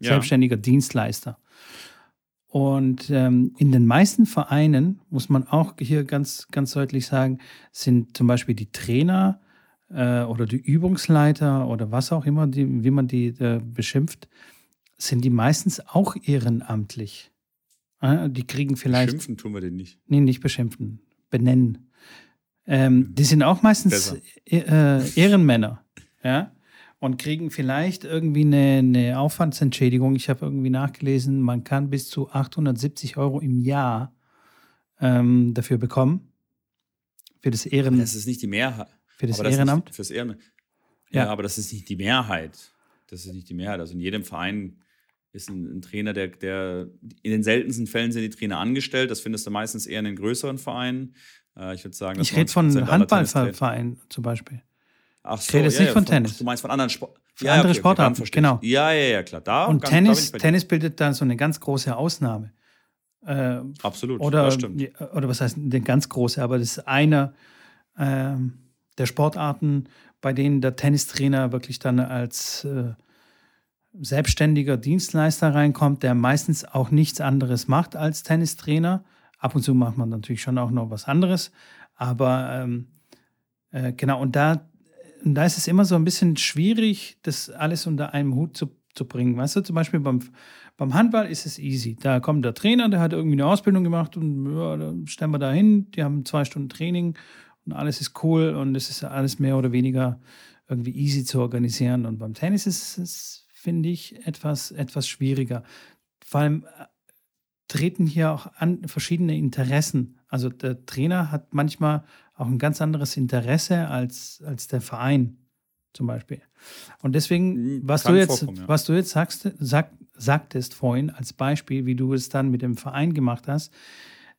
selbstständiger Dienstleister. Und ähm, in den meisten Vereinen, muss man auch hier ganz, ganz deutlich sagen, sind zum Beispiel die Trainer äh, oder die Übungsleiter oder was auch immer, die, wie man die äh, beschimpft, sind die meistens auch ehrenamtlich. Die kriegen vielleicht. Beschimpfen tun wir den nicht. Nee, nicht beschimpfen. Benennen. Ähm, die sind auch meistens e äh, Ehrenmänner. Ja. Und kriegen vielleicht irgendwie eine, eine Aufwandsentschädigung. Ich habe irgendwie nachgelesen, man kann bis zu 870 Euro im Jahr ähm, dafür bekommen. Für das Ehrenamt. Das ist nicht die Mehrheit. Für das Ehrenamt? Das fürs Ehrenamt. Ja, ja, aber das ist nicht die Mehrheit. Das ist nicht die Mehrheit. Also in jedem Verein ist ein, ein, Trainer, der, der in den seltensten Fällen sind die Trainer angestellt. Das findest du meistens eher in den größeren Vereinen. Äh, ich würde sagen, ich rede von Handballvereinen zum Beispiel. Ach so, ich rede jetzt ja, nicht von, von Tennis. Du meinst von anderen Sportarten. Ja, andere okay, Sportarten, okay, genau. Ja, ja, ja, klar. Da, Und ganz, Tennis, Tennis bildet dann so eine ganz große Ausnahme. Äh, Absolut, oder, das stimmt. Oder was heißt eine ganz große, aber das ist einer äh, der Sportarten, bei denen der Tennistrainer wirklich dann als äh, selbstständiger Dienstleister reinkommt, der meistens auch nichts anderes macht als Tennistrainer. Ab und zu macht man natürlich schon auch noch was anderes. Aber ähm, äh, genau, und da, und da ist es immer so ein bisschen schwierig, das alles unter einem Hut zu, zu bringen. Weißt du, zum Beispiel beim, beim Handball ist es easy. Da kommt der Trainer, der hat irgendwie eine Ausbildung gemacht und ja, da stellen wir da hin, die haben zwei Stunden Training und alles ist cool und es ist alles mehr oder weniger irgendwie easy zu organisieren. Und beim Tennis ist es finde ich, etwas, etwas schwieriger. Vor allem äh, treten hier auch an verschiedene Interessen. Also der Trainer hat manchmal auch ein ganz anderes Interesse als, als der Verein zum Beispiel. Und deswegen, hm, was du jetzt, ja. was du jetzt sagst, sag, sagtest vorhin als Beispiel, wie du es dann mit dem Verein gemacht hast,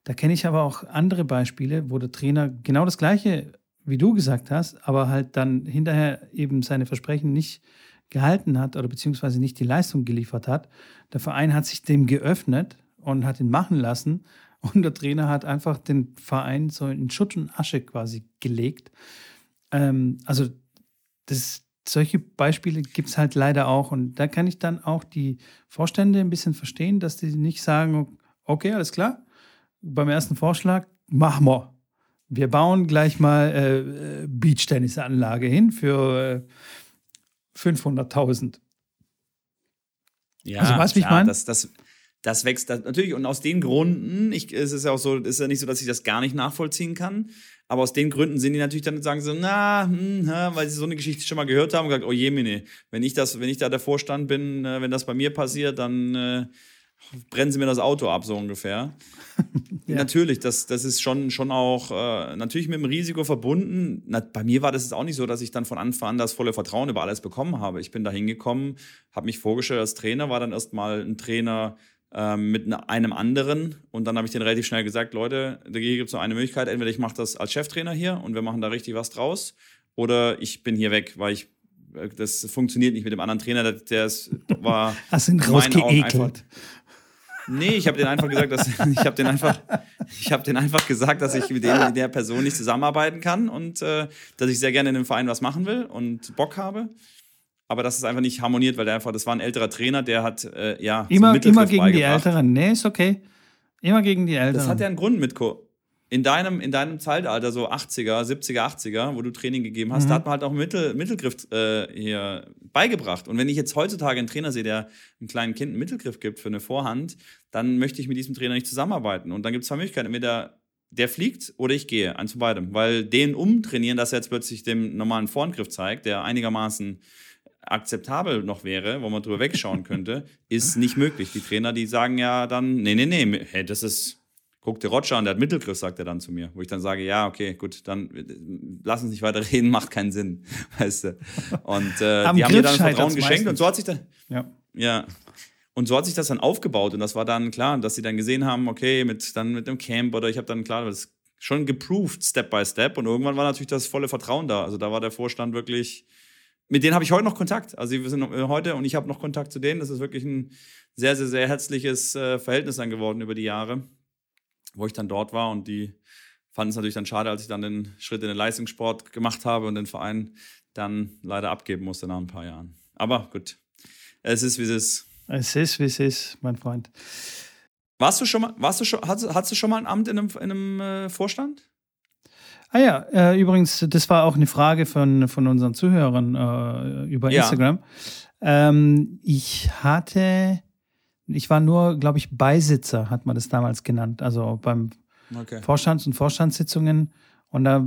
da kenne ich aber auch andere Beispiele, wo der Trainer genau das Gleiche wie du gesagt hast, aber halt dann hinterher eben seine Versprechen nicht gehalten hat oder beziehungsweise nicht die Leistung geliefert hat. Der Verein hat sich dem geöffnet und hat ihn machen lassen und der Trainer hat einfach den Verein so in Schutt und Asche quasi gelegt. Ähm, also das, solche Beispiele gibt es halt leider auch und da kann ich dann auch die Vorstände ein bisschen verstehen, dass die nicht sagen, okay, alles klar, beim ersten Vorschlag machen wir. Wir bauen gleich mal äh, äh Beachtennisanlage hin für äh, 500.000. Ja, also, weißt, wie ich meine? Das, das, das wächst das, natürlich. Und aus den Gründen, ich, es ist ja auch so, ist ja nicht so, dass ich das gar nicht nachvollziehen kann. Aber aus den Gründen sind die natürlich dann sagen so, na, hm, weil sie so eine Geschichte schon mal gehört haben und gesagt, oh je, Mine, wenn ich das, wenn ich da der Vorstand bin, äh, wenn das bei mir passiert, dann äh, brennen sie mir das Auto ab, so ungefähr. ja. Natürlich, das, das ist schon, schon auch äh, natürlich mit dem Risiko verbunden. Na, bei mir war das jetzt auch nicht so, dass ich dann von Anfang an das volle Vertrauen über alles bekommen habe. Ich bin da hingekommen, habe mich vorgestellt als Trainer, war dann erstmal ein Trainer ähm, mit einem anderen und dann habe ich denen relativ schnell gesagt, Leute, da gibt es nur eine Möglichkeit, entweder ich mache das als Cheftrainer hier und wir machen da richtig was draus oder ich bin hier weg, weil ich äh, das funktioniert nicht mit dem anderen Trainer, der, der ist, war Hast ihn rausgeekelt. Nee, ich habe den einfach gesagt, dass ich habe den einfach, ich habe den einfach gesagt, dass ich mit, dem, mit der Person nicht zusammenarbeiten kann und äh, dass ich sehr gerne in dem Verein was machen will und Bock habe. Aber dass es einfach nicht harmoniert, weil der einfach, das war ein älterer Trainer, der hat äh, ja so Immer, Mittelgriff immer gegen die. Älteren. Nee, ist okay. Immer gegen die Älteren. Das hat ja einen Grund mit Co. In deinem, in deinem Zeitalter, so 80er, 70er, 80er, wo du Training gegeben hast, Mhm. da hat man halt auch Mittel, Mittelgriff äh, hier beigebracht. Und wenn ich jetzt heutzutage einen Trainer sehe, der einem kleinen Kind einen Mittelgriff gibt für eine Vorhand, dann möchte ich mit diesem Trainer nicht zusammenarbeiten. Und dann gibt es zwei Möglichkeiten. Entweder der fliegt oder ich gehe, eins von beidem. Weil den umtrainieren, dass er jetzt plötzlich dem normalen Vorhandgriff zeigt, der einigermaßen akzeptabel noch wäre, wo man drüber wegschauen könnte, ist nicht möglich. Die Trainer, die sagen ja dann, nee, nee, nee, hey, das ist, guck dir Roger an, der hat Mittelgriff, sagt er dann zu mir. Wo ich dann sage, ja, okay, gut, dann lass uns nicht weiter reden, macht keinen Sinn, weißt du. Und äh, Am die haben mir Griff dann Vertrauen geschenkt und so hat sich dann, ja. ja. Und so hat sich das dann aufgebaut und das war dann klar, dass sie dann gesehen haben, okay, mit dann mit einem Camp oder ich habe dann klar, das schon geproved Step by Step und irgendwann war natürlich das volle Vertrauen da. Also da war der Vorstand wirklich mit denen habe ich heute noch Kontakt. Also wir sind äh, heute und ich habe noch Kontakt zu denen. Das ist wirklich ein sehr sehr sehr herzliches äh, Verhältnis dann geworden über die Jahre, wo ich dann dort war und die fanden es natürlich dann schade, als ich dann den Schritt in den Leistungssport gemacht habe und den Verein dann leider abgeben musste nach ein paar Jahren. Aber gut, es ist wie es ist. Es ist, wie es ist, mein Freund. Warst du schon mal, warst du schon, hattest, hattest du schon mal ein Amt in einem, in einem äh, Vorstand? Ah ja, äh, übrigens, das war auch eine Frage von, von unseren Zuhörern äh, über Ja. Instagram. Ähm, ich hatte, ich war nur, glaube ich, Beisitzer, hat man das damals genannt. Also beim Okay. Vorstands- und Vorstandssitzungen. Und da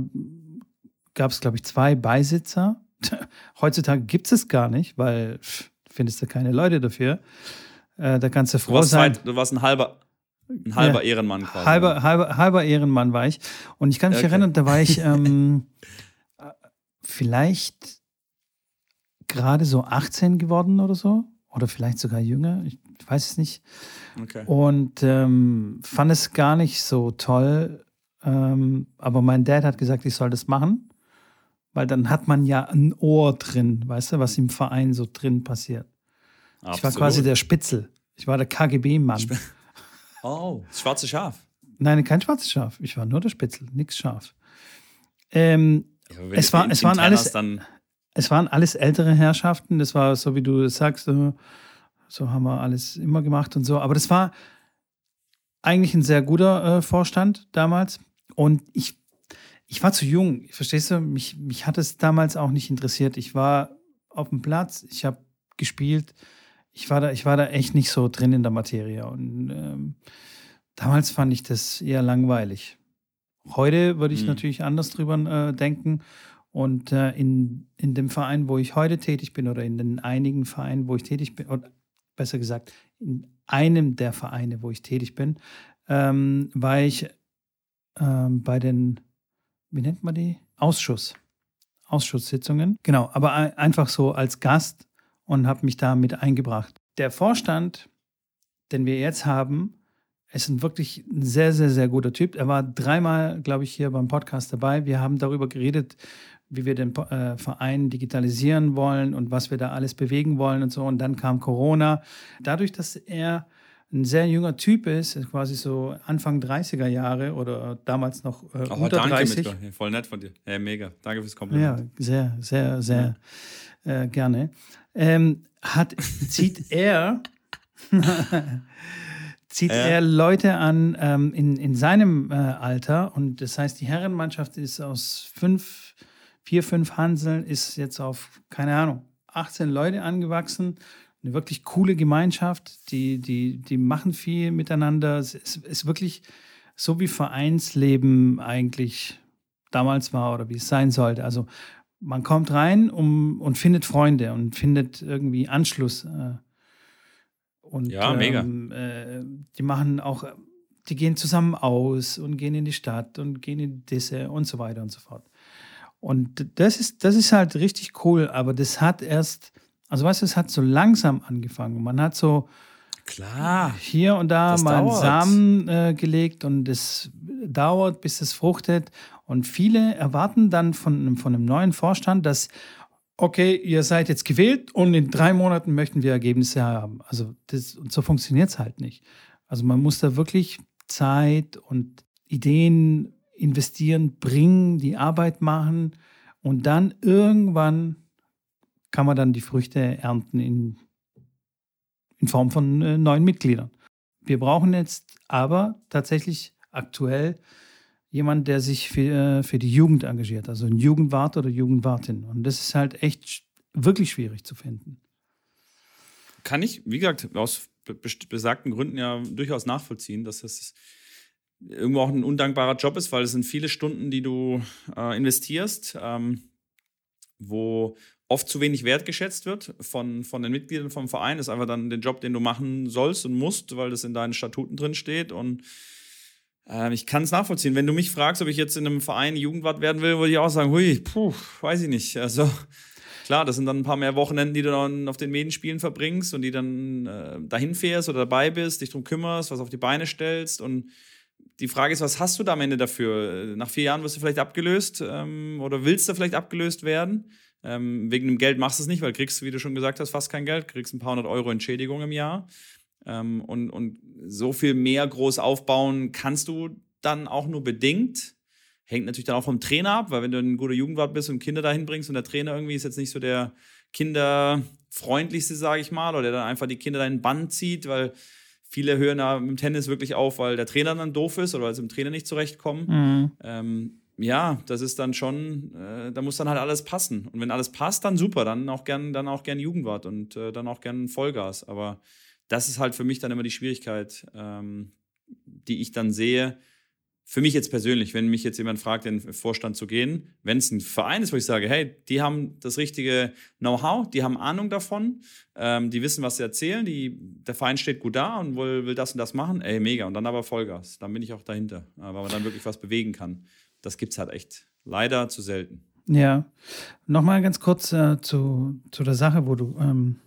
gab es, glaube ich, zwei Beisitzer. Heutzutage gibt es es gar nicht, weil pff, findest du keine Leute dafür. Äh, da kannst du Du froh warst, sein. zweit, du warst ein halber, ein halber Ja. Ehrenmann quasi. Halber, halber, halber Ehrenmann war ich. Und ich kann mich Okay. erinnern, da war ich ähm, äh, vielleicht gerade so 18 geworden oder so. Oder vielleicht sogar jünger. Ich weiß es nicht. Okay. Und ähm, fand es gar nicht so toll. Ähm, aber mein Dad hat gesagt, ich soll das machen. Weil dann hat man ja ein Ohr drin, weißt du, was im Verein so drin passiert. Ich war Absolut. quasi der Spitzel. Ich war der KGB-Mann. Oh, das schwarze Schaf. Nein, kein schwarzes Schaf. Ich war nur der Spitzel, nichts scharf. Ähm, Ja, Es war- es waren alles- hast, es waren alles ältere Herrschaften. Das war so, wie du sagst, so, haben wir alles immer gemacht und so. Aber das war eigentlich ein sehr guter äh, Vorstand damals. Und ich, ich war zu jung. Verstehst du? Mich, mich hat es damals auch nicht interessiert. Ich war auf dem Platz, ich habe gespielt. Ich war, da, ich war da echt nicht so drin in der Materie. Und ähm, damals fand ich das eher langweilig. Heute würde ich Mhm. natürlich anders drüber äh, denken. Und äh, in, in dem Verein, wo ich heute tätig bin, oder in den einigen Vereinen, wo ich tätig bin, besser gesagt, in einem der Vereine, wo ich tätig bin, ähm, war ich ähm, bei den, wie nennt man die? Ausschuss. Ausschusssitzungen. Genau, aber ein- einfach so als Gast und habe mich da mit eingebracht. Der Vorstand, den wir jetzt haben, ist ein wirklich ein sehr, sehr, sehr guter Typ. Er war dreimal, glaube ich, hier beim Podcast dabei. Wir haben darüber geredet, wie wir den äh, Verein digitalisieren wollen und was wir da alles bewegen wollen und so. Und dann kam Corona. Dadurch, dass er ein sehr junger Typ ist, ist quasi so Anfang 30er Jahre oder damals noch äh, oh, unter danke, 30. Mitko. Ja, Voll nett von dir. Ja, mega. Danke fürs Ja, Kompliment. sehr, sehr, sehr äh, gerne. Ähm, hat, zieht er, zieht Ja. er Leute an ähm, in, in seinem äh, Alter und das heißt, die Herrenmannschaft ist aus fünf, vier, fünf Hanseln, ist jetzt auf, keine Ahnung, 18 Leute angewachsen. Eine wirklich coole Gemeinschaft, die, die, die machen viel miteinander. Es ist, ist wirklich so wie Vereinsleben eigentlich damals war oder wie es sein sollte. Also man kommt rein um, und findet Freunde und findet irgendwie Anschluss. Äh, und, Ja, mega. Ähm, äh, die machen auch, die gehen zusammen aus und gehen in die Stadt und gehen in Disse und so weiter und so fort. Und das ist, das ist halt richtig cool, aber das hat erst, also weißt du, es hat so langsam angefangen. Man hat so, Klar. hier und da mal einen. Samen äh, gelegt und es dauert, bis es fruchtet. Und viele erwarten dann von, von einem neuen Vorstand, dass, okay, ihr seid jetzt gewählt und in drei Monaten möchten wir Ergebnisse haben. Also das, so funktioniert es halt nicht. Also man muss da wirklich Zeit und Ideen investieren, bringen, die Arbeit machen und dann irgendwann kann man dann die Früchte ernten in, in Form von äh, neuen Mitgliedern. Wir brauchen jetzt aber tatsächlich aktuell jemand, der sich für, äh, für die Jugend engagiert, also ein Jugendwart oder Jugendwartin. Und das ist halt echt wirklich schwierig zu finden. Kann ich, wie gesagt, aus besagten Gründen ja durchaus nachvollziehen, dass das irgendwo auch ein undankbarer Job ist, weil es sind viele Stunden, die du äh, investierst, ähm, wo oft zu wenig wertgeschätzt wird von, von den Mitgliedern vom Verein. Das ist einfach dann den Job, den du machen sollst und musst, weil das in deinen Statuten drin steht. Und äh, ich kann es nachvollziehen. Wenn du mich fragst, ob ich jetzt in einem Verein Jugendwart werden will, würde ich auch sagen, hui, puh, weiß ich nicht. Also klar, das sind dann ein paar mehr Wochenenden, die du dann auf den Medienspielen verbringst und die dann äh, dahin fährst oder dabei bist, dich darum kümmerst, was auf die Beine stellst und die Frage ist, was hast du da am Ende dafür? Nach vier Jahren wirst du vielleicht abgelöst ähm, oder willst du vielleicht abgelöst werden? Ähm, wegen dem Geld machst du es nicht, weil kriegst, wie du schon gesagt hast, fast kein Geld, kriegst ein paar hundert Euro Entschädigung im Jahr. Ähm, und, und so viel mehr groß aufbauen kannst du dann auch nur bedingt. Hängt natürlich dann auch vom Trainer ab, weil wenn du ein guter Jugendwart bist und Kinder dahin bringst und der Trainer irgendwie ist jetzt nicht so der kinderfreundlichste, sage ich mal, oder der dann einfach die Kinder da in den Bann zieht, weil viele hören da mit dem Tennis wirklich auf, weil der Trainer dann doof ist oder weil sie im Trainer nicht zurechtkommen. Mhm. Ähm, ja, das ist dann schon, äh, da muss dann halt alles passen. Und wenn alles passt, dann super, dann auch gern, dann auch gern Jugendwart und äh, dann auch gern Vollgas. Aber das ist halt für mich dann immer die Schwierigkeit, ähm, die ich dann sehe. Für mich jetzt persönlich, wenn mich jetzt jemand fragt, in den Vorstand zu gehen, wenn es ein Verein ist, wo ich sage, hey, die haben das richtige Know-how, die haben Ahnung davon, ähm, die wissen, was sie erzählen, die, der Verein steht gut da und will, will das und das machen, ey, mega. Und dann aber Vollgas. Dann bin ich auch dahinter, weil man dann wirklich was bewegen kann das gibt es halt echt leider zu selten. Ja, nochmal ganz kurz äh, zu, zu der Sache, wo du ähm,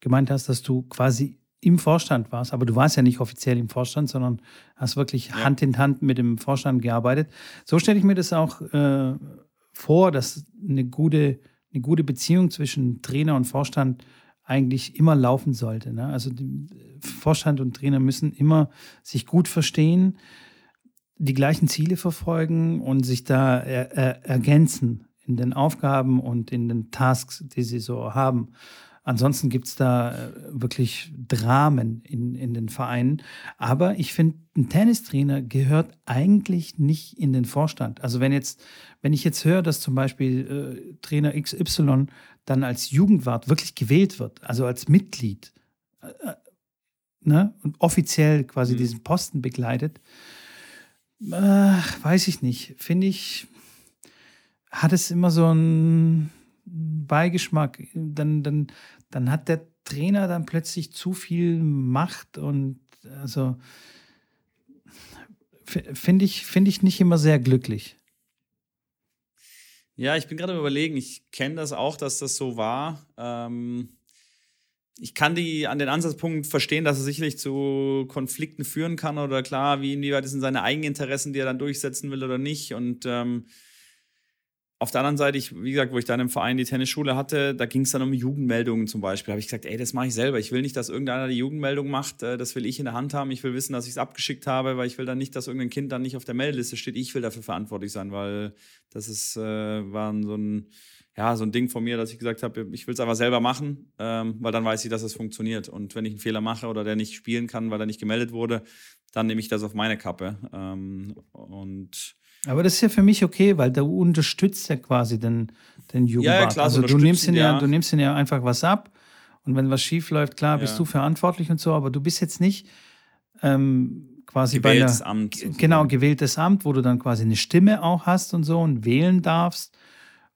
gemeint hast, dass du quasi im Vorstand warst, aber du warst ja nicht offiziell im Vorstand, sondern hast wirklich ja. Hand in Hand mit dem Vorstand gearbeitet. So stelle ich mir das auch äh, vor, dass eine gute, eine gute Beziehung zwischen Trainer und Vorstand eigentlich immer laufen sollte. Ne? Also Vorstand und Trainer müssen immer sich gut verstehen die gleichen Ziele verfolgen und sich da er, er, ergänzen in den Aufgaben und in den Tasks, die sie so haben. Ansonsten gibt es da äh, wirklich Dramen in, in den Vereinen. Aber ich finde, ein Tennistrainer gehört eigentlich nicht in den Vorstand. Also wenn jetzt, wenn ich jetzt höre, dass zum Beispiel äh, Trainer XY dann als Jugendwart wirklich gewählt wird, also als Mitglied, äh, äh ne, und offiziell quasi mhm. diesen Posten begleitet, Ach, weiß ich nicht. Finde ich, hat es immer so einen Beigeschmack. Dann, dann, dann hat der Trainer dann plötzlich zu viel Macht und also finde ich, find ich nicht immer sehr glücklich. Ja, ich bin gerade überlegen, ich kenne das auch, dass das so war. Ähm, ich kann die an den Ansatzpunkt verstehen, dass es sicherlich zu Konflikten führen kann oder klar, wie inwieweit sind seine eigenen Interessen, die er dann durchsetzen will oder nicht. Und ähm, auf der anderen Seite, ich, wie gesagt, wo ich dann im Verein die Tennisschule hatte, da ging es dann um Jugendmeldungen zum Beispiel. Da habe ich gesagt, ey, das mache ich selber. Ich will nicht, dass irgendeiner die Jugendmeldung macht. Äh, das will ich in der Hand haben. Ich will wissen, dass ich es abgeschickt habe, weil ich will dann nicht, dass irgendein Kind dann nicht auf der Meldeliste steht. Ich will dafür verantwortlich sein, weil das ist, äh, war so ein ja, so ein Ding von mir, dass ich gesagt habe, ich will es einfach selber machen, ähm, weil dann weiß ich, dass es funktioniert. Und wenn ich einen Fehler mache oder der nicht spielen kann, weil er nicht gemeldet wurde, dann nehme ich das auf meine Kappe. Ähm, und aber das ist ja für mich okay, weil du unterstützt ja quasi den, den Jugendwart. Ja, ja, klar, also du nimmst, ihn ja, ja, du nimmst ihn ja einfach was ab und wenn was schief läuft, klar, bist du verantwortlich und so, aber du bist jetzt nicht ähm, quasi gewähltes bei der, Amt. Genau, gewähltes Amt, wo du dann quasi eine Stimme auch hast und so und wählen darfst.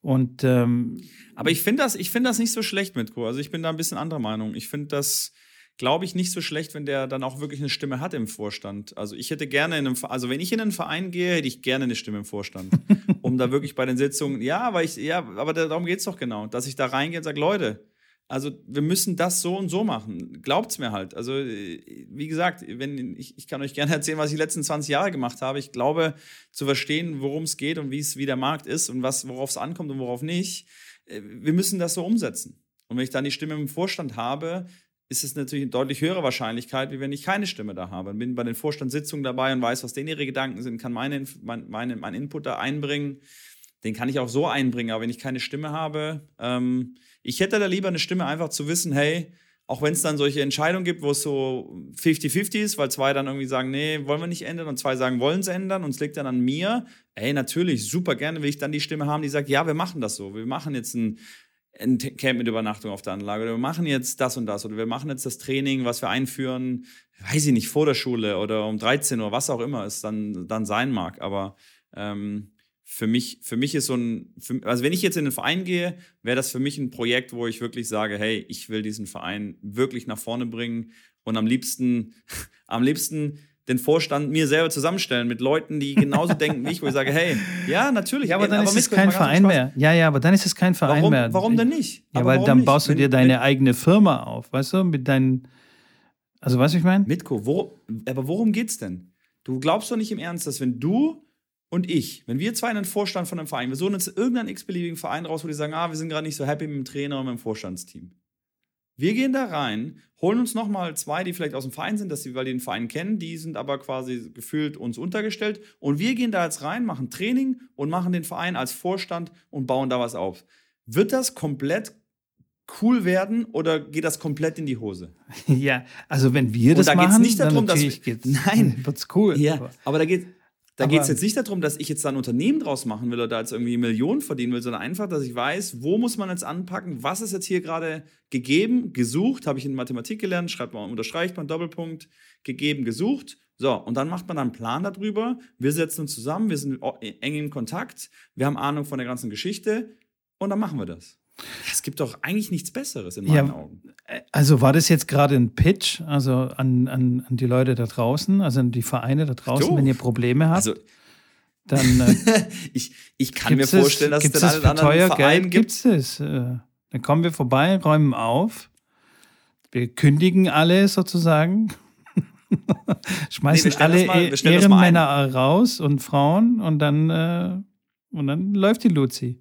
Und ähm, aber ich finde das, ich finde das nicht so schlecht mit Co. Also ich bin da ein bisschen anderer Meinung. Ich finde das, glaube ich, nicht so schlecht, wenn der dann auch wirklich eine Stimme hat im Vorstand. Also ich hätte gerne in einem, also wenn ich in einen Verein gehe, hätte ich gerne eine Stimme im Vorstand, um da wirklich bei den Sitzungen, ja, aber ich, ja, aber darum geht es doch genau, dass ich da reingehe und sage, Leute, Also wir müssen das so und so machen. Glaubt's mir halt. Also wie gesagt, wenn ich, ich kann euch gerne erzählen, was ich die letzten 20 Jahre gemacht habe. Ich glaube zu verstehen, worum es geht und wie es wie der Markt ist und was worauf es ankommt und worauf nicht. Äh, wir müssen das so umsetzen. Und wenn ich dann die Stimme im Vorstand habe, ist es natürlich eine deutlich höhere Wahrscheinlichkeit, wie wenn ich keine Stimme da habe. Bin bei den Vorstandssitzungen dabei und weiß, was denen ihre Gedanken sind, kann meine, mein, meine, mein Input da einbringen. Den kann ich auch so einbringen, aber wenn ich keine Stimme habe, ähm, ich hätte da lieber eine Stimme, einfach zu wissen, hey, auch wenn es dann solche Entscheidungen gibt, wo es so 50-50 ist, weil zwei dann irgendwie sagen, nee, wollen wir nicht ändern und zwei sagen, wollen es ändern und es liegt dann an mir, ey, natürlich, super gerne will ich dann die Stimme haben, die sagt, ja, wir machen das so, wir machen jetzt ein ein Camp mit Übernachtung auf der Anlage oder wir machen jetzt das und das oder wir machen jetzt das Training, was wir einführen, weiß ich nicht, vor der Schule oder um 13 Uhr, was auch immer es dann, dann sein mag. Aber ähm, für mich, für mich ist so ein, für, also wenn ich jetzt in den Verein gehe, wäre das für mich ein Projekt, wo ich wirklich sage, hey, ich will diesen Verein wirklich nach vorne bringen und am liebsten, am liebsten den Vorstand mir selber zusammenstellen mit Leuten, die genauso denken wie ich, wo ich sage, hey, ja, natürlich. Ja, aber dann aber ist es kein Verein mehr. Ja, ja, aber dann ist es kein Verein warum, mehr. Warum denn nicht? Ja, aber weil dann nicht? baust du dir wenn, deine wenn, eigene Firma auf, weißt du, mit deinen, also weißt du, ich meine? Mitko, wo, aber worum geht's denn? Du glaubst doch nicht im Ernst, dass wenn du und ich, wenn wir zwei in den Vorstand von einem Verein, wir suchen jetzt irgendeinen x-beliebigen Verein raus, wo die sagen, ah, wir sind gerade nicht so happy mit dem Trainer und mit dem Vorstandsteam. Wir gehen da rein, holen uns nochmal zwei, die vielleicht aus dem Verein sind, dass sie, weil die den Verein kennen, die sind aber quasi gefühlt uns untergestellt. Und wir gehen da jetzt rein, machen Training und machen den Verein als Vorstand und bauen da was auf. Wird das komplett cool werden oder geht das komplett in die Hose? Ja, also wenn wir das und da machen, nicht darum, dass wir, nein, wird's cool. Ja, aber da geht da geht es jetzt nicht darum, dass ich jetzt da ein Unternehmen draus machen will oder da jetzt irgendwie Millionen verdienen will, sondern einfach, dass ich weiß, wo muss man jetzt anpacken, was ist jetzt hier gerade gegeben, gesucht, habe ich in Mathematik gelernt, schreibt man, unterstreicht man Doppelpunkt, gegeben, gesucht. So, und dann macht man einen Plan darüber. Wir setzen uns zusammen, wir sind eng in Kontakt, wir haben Ahnung von der ganzen Geschichte und dann machen wir das. Es gibt doch eigentlich nichts Besseres in meinen ja, Augen. Äh, also war das jetzt gerade ein Pitch, also an, an, an die Leute da draußen, also an die Vereine da draußen, wenn ihr Probleme habt? Also, dann äh, ich, ich kann mir vorstellen, dass es den einen anderen teuer Verein Geld gibt. es. Äh, dann kommen wir vorbei, räumen auf. Wir kündigen alle sozusagen. Schmeißen nee, alle mal, Ehrenmänner raus und Frauen und dann, äh, und dann läuft die Luzi.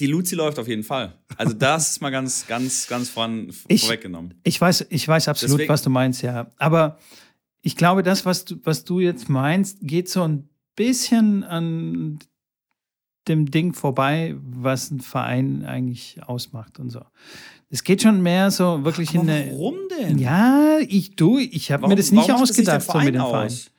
Die Luzi läuft auf jeden Fall. Also das ist mal ganz, ganz, ganz voran, ich, vorweggenommen. Ich weiß, ich weiß absolut, Deswegen. was du meinst, ja. Aber ich glaube, das, was du, was du jetzt meinst, geht so ein bisschen an dem Ding vorbei, was ein Verein eigentlich ausmacht und so. Es geht schon mehr so wirklich Aber in eine. Warum denn? Ja, ich du, ich habe mir das nicht ausgedacht das so mit dem Verein. Aus?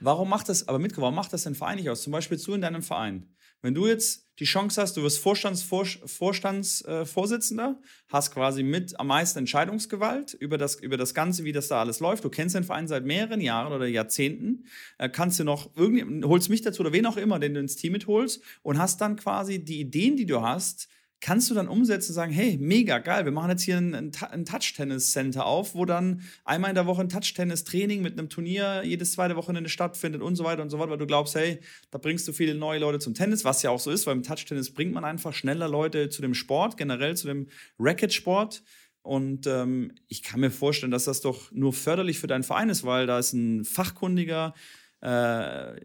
Warum macht das, aber Mitko, warum macht das ein Verein nicht aus? Zum Beispiel du in deinem Verein. Wenn du jetzt die Chance hast, du wirst Vorstandsvorsitzender, äh, hast quasi mit am meisten Entscheidungsgewalt über das, über das Ganze, wie das da alles läuft. Du kennst den Verein seit mehreren Jahren oder Jahrzehnten, äh, kannst du noch irgendwie, holst mich dazu oder wen auch immer, den du ins Team mitholst und hast dann quasi die Ideen, die du hast, kannst du dann umsetzen und sagen, hey, mega geil, wir machen jetzt hier ein, ein Touch-Tennis-Center auf, wo dann einmal in der Woche ein Touch-Tennis-Training mit einem Turnier jedes zweite Wochenende stattfindet und so weiter und so weiter, weil du glaubst, hey, da bringst du viele neue Leute zum Tennis, was ja auch so ist, weil im Touch-Tennis bringt man einfach schneller Leute zu dem Sport, generell zu dem Racket-Sport. Und ähm, ich kann mir vorstellen, dass das doch nur förderlich für deinen Verein ist, weil da ist ein fachkundiger, äh,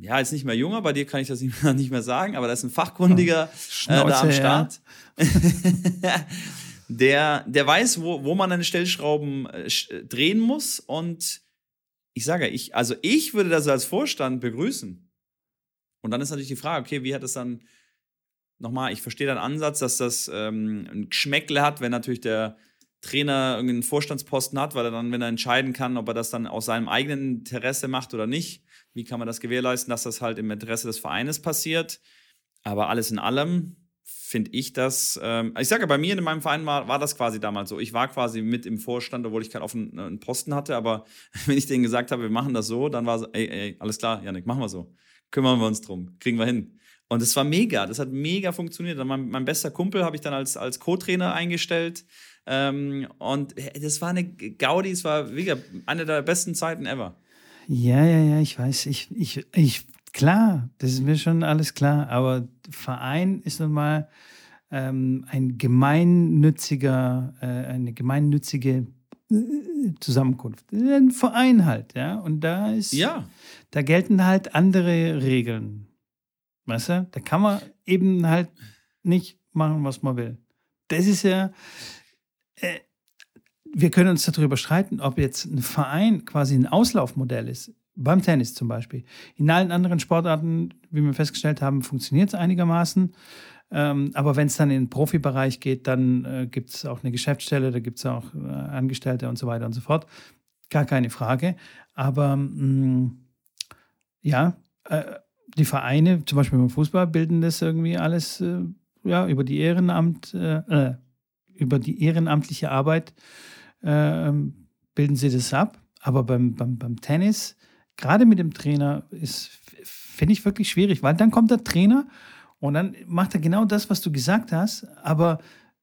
ja, ist nicht mehr junger, bei dir kann ich das nicht mehr, nicht mehr sagen, aber da ist ein Fachkundiger Schnauze, äh, da am Start. Der, der weiß, wo, wo man an Stellschrauben äh, drehen muss. Und ich sage, ich, also ich würde das als Vorstand begrüßen. Und dann ist natürlich die Frage, okay, wie hat das dann nochmal, ich verstehe deinen Ansatz, dass das ähm, ein Geschmäckle hat, wenn natürlich der Trainer irgendeinen Vorstandsposten hat, weil er dann, wenn er entscheiden kann, ob er das dann aus seinem eigenen Interesse macht oder nicht, wie kann man das gewährleisten, dass das halt im Interesse des Vereines passiert. Aber alles in allem finde ich das, ähm, ich sage, bei mir in meinem Verein war, war das quasi damals so. Ich war quasi mit im Vorstand, obwohl ich keinen offenen Posten hatte, aber wenn ich denen gesagt habe, wir machen das so, dann war so, ey, ey, alles klar, Janik, machen wir so. Kümmern wir uns drum, kriegen wir hin. Und es war mega, das hat mega funktioniert. Mein, mein bester Kumpel habe ich dann als, als Co-Trainer eingestellt. Ähm, und das war eine Gaudi, es war wie gesagt, eine der besten Zeiten ever. Ja, ja, ja, ich weiß. Ich, ich, ich, klar, das ist mir schon alles klar. Aber Verein ist nun mal ähm, ein gemeinnütziger, äh, eine gemeinnützige äh, Zusammenkunft. Ein Verein halt, ja. Und da ist, Ja. da gelten halt andere Regeln. Weißt du? Da kann man eben halt nicht machen, was man will. Das ist ja, äh, wir können uns darüber streiten, ob jetzt ein Verein quasi ein Auslaufmodell ist. Beim Tennis zum Beispiel. In allen anderen Sportarten, wie wir festgestellt haben, funktioniert es einigermaßen. Ähm, aber wenn es dann in den Profibereich geht, dann äh, gibt es auch eine Geschäftsstelle, da gibt es auch äh, Angestellte und so weiter und so fort. Gar keine Frage. Aber mh, ja, äh, die Vereine, zum Beispiel beim Fußball, bilden das irgendwie alles äh, ja, über die Ehrenamt, äh, über die ehrenamtliche Arbeit äh, bilden sie das ab. Aber beim, beim, beim Tennis, gerade mit dem Trainer, ist, finde ich wirklich schwierig, weil dann kommt der Trainer und dann macht er genau das, was du gesagt hast, aber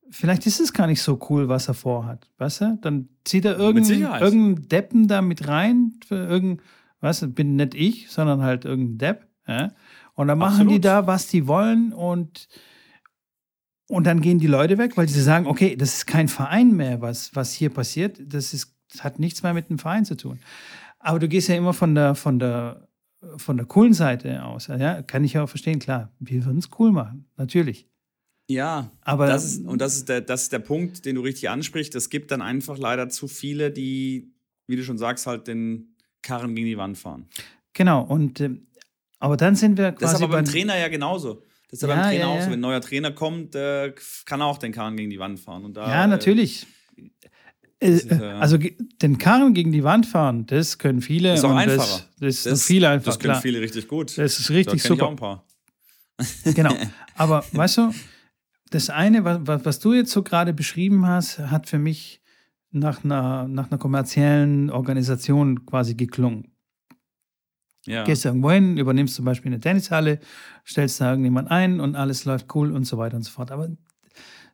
vielleicht ist es gar nicht so cool, was er vorhat. Weißt du? Dann zieht er irgendeinen irgendeinen Deppen da mit rein, für irgendein, weißt du, bin nicht ich, sondern halt irgendein Depp. Ja? Und dann machen die Absolut. da, was die wollen und und dann gehen die Leute weg, weil sie sagen, okay, das ist kein Verein mehr, was, was hier passiert. Das, ist, das hat nichts mehr mit dem Verein zu tun. Aber du gehst ja immer von der, von der, von der coolen Seite aus. Ja, kann ich ja auch verstehen, klar. Wir würden es cool machen, natürlich. Ja, Aber- das ist, und das ist, der, das ist der Punkt, den du richtig ansprichst. Es gibt dann einfach leider zu viele, die, wie du schon sagst, halt den Karren gegen die Wand fahren. Genau. Und ähm, aber dann sind wir Das quasi ist aber beim- Trainer ja genauso. Das ist ja, Ja, beim Trainer auch so. Wenn ein neuer Trainer kommt, äh, kann er auch den Karren gegen die Wand fahren. Da, Ja, natürlich. Äh, ist, äh, also den Karren gegen die Wand fahren, das können viele. Ist auch und einfacher. Das, das, Das, ist viel einfacher. das können klar. viele richtig gut. Das ist Da richtig kenn ich auch super. ein paar. Genau. Aber weißt du, das eine, was, was du jetzt so gerade beschrieben hast, hat für mich nach einer, nach einer kommerziellen Organisation quasi geklungen. Ja. Gehst irgendwo hin, übernimmst zum Beispiel eine Tennishalle, stellst da irgendjemand ein und alles läuft cool und so weiter und so fort. Aber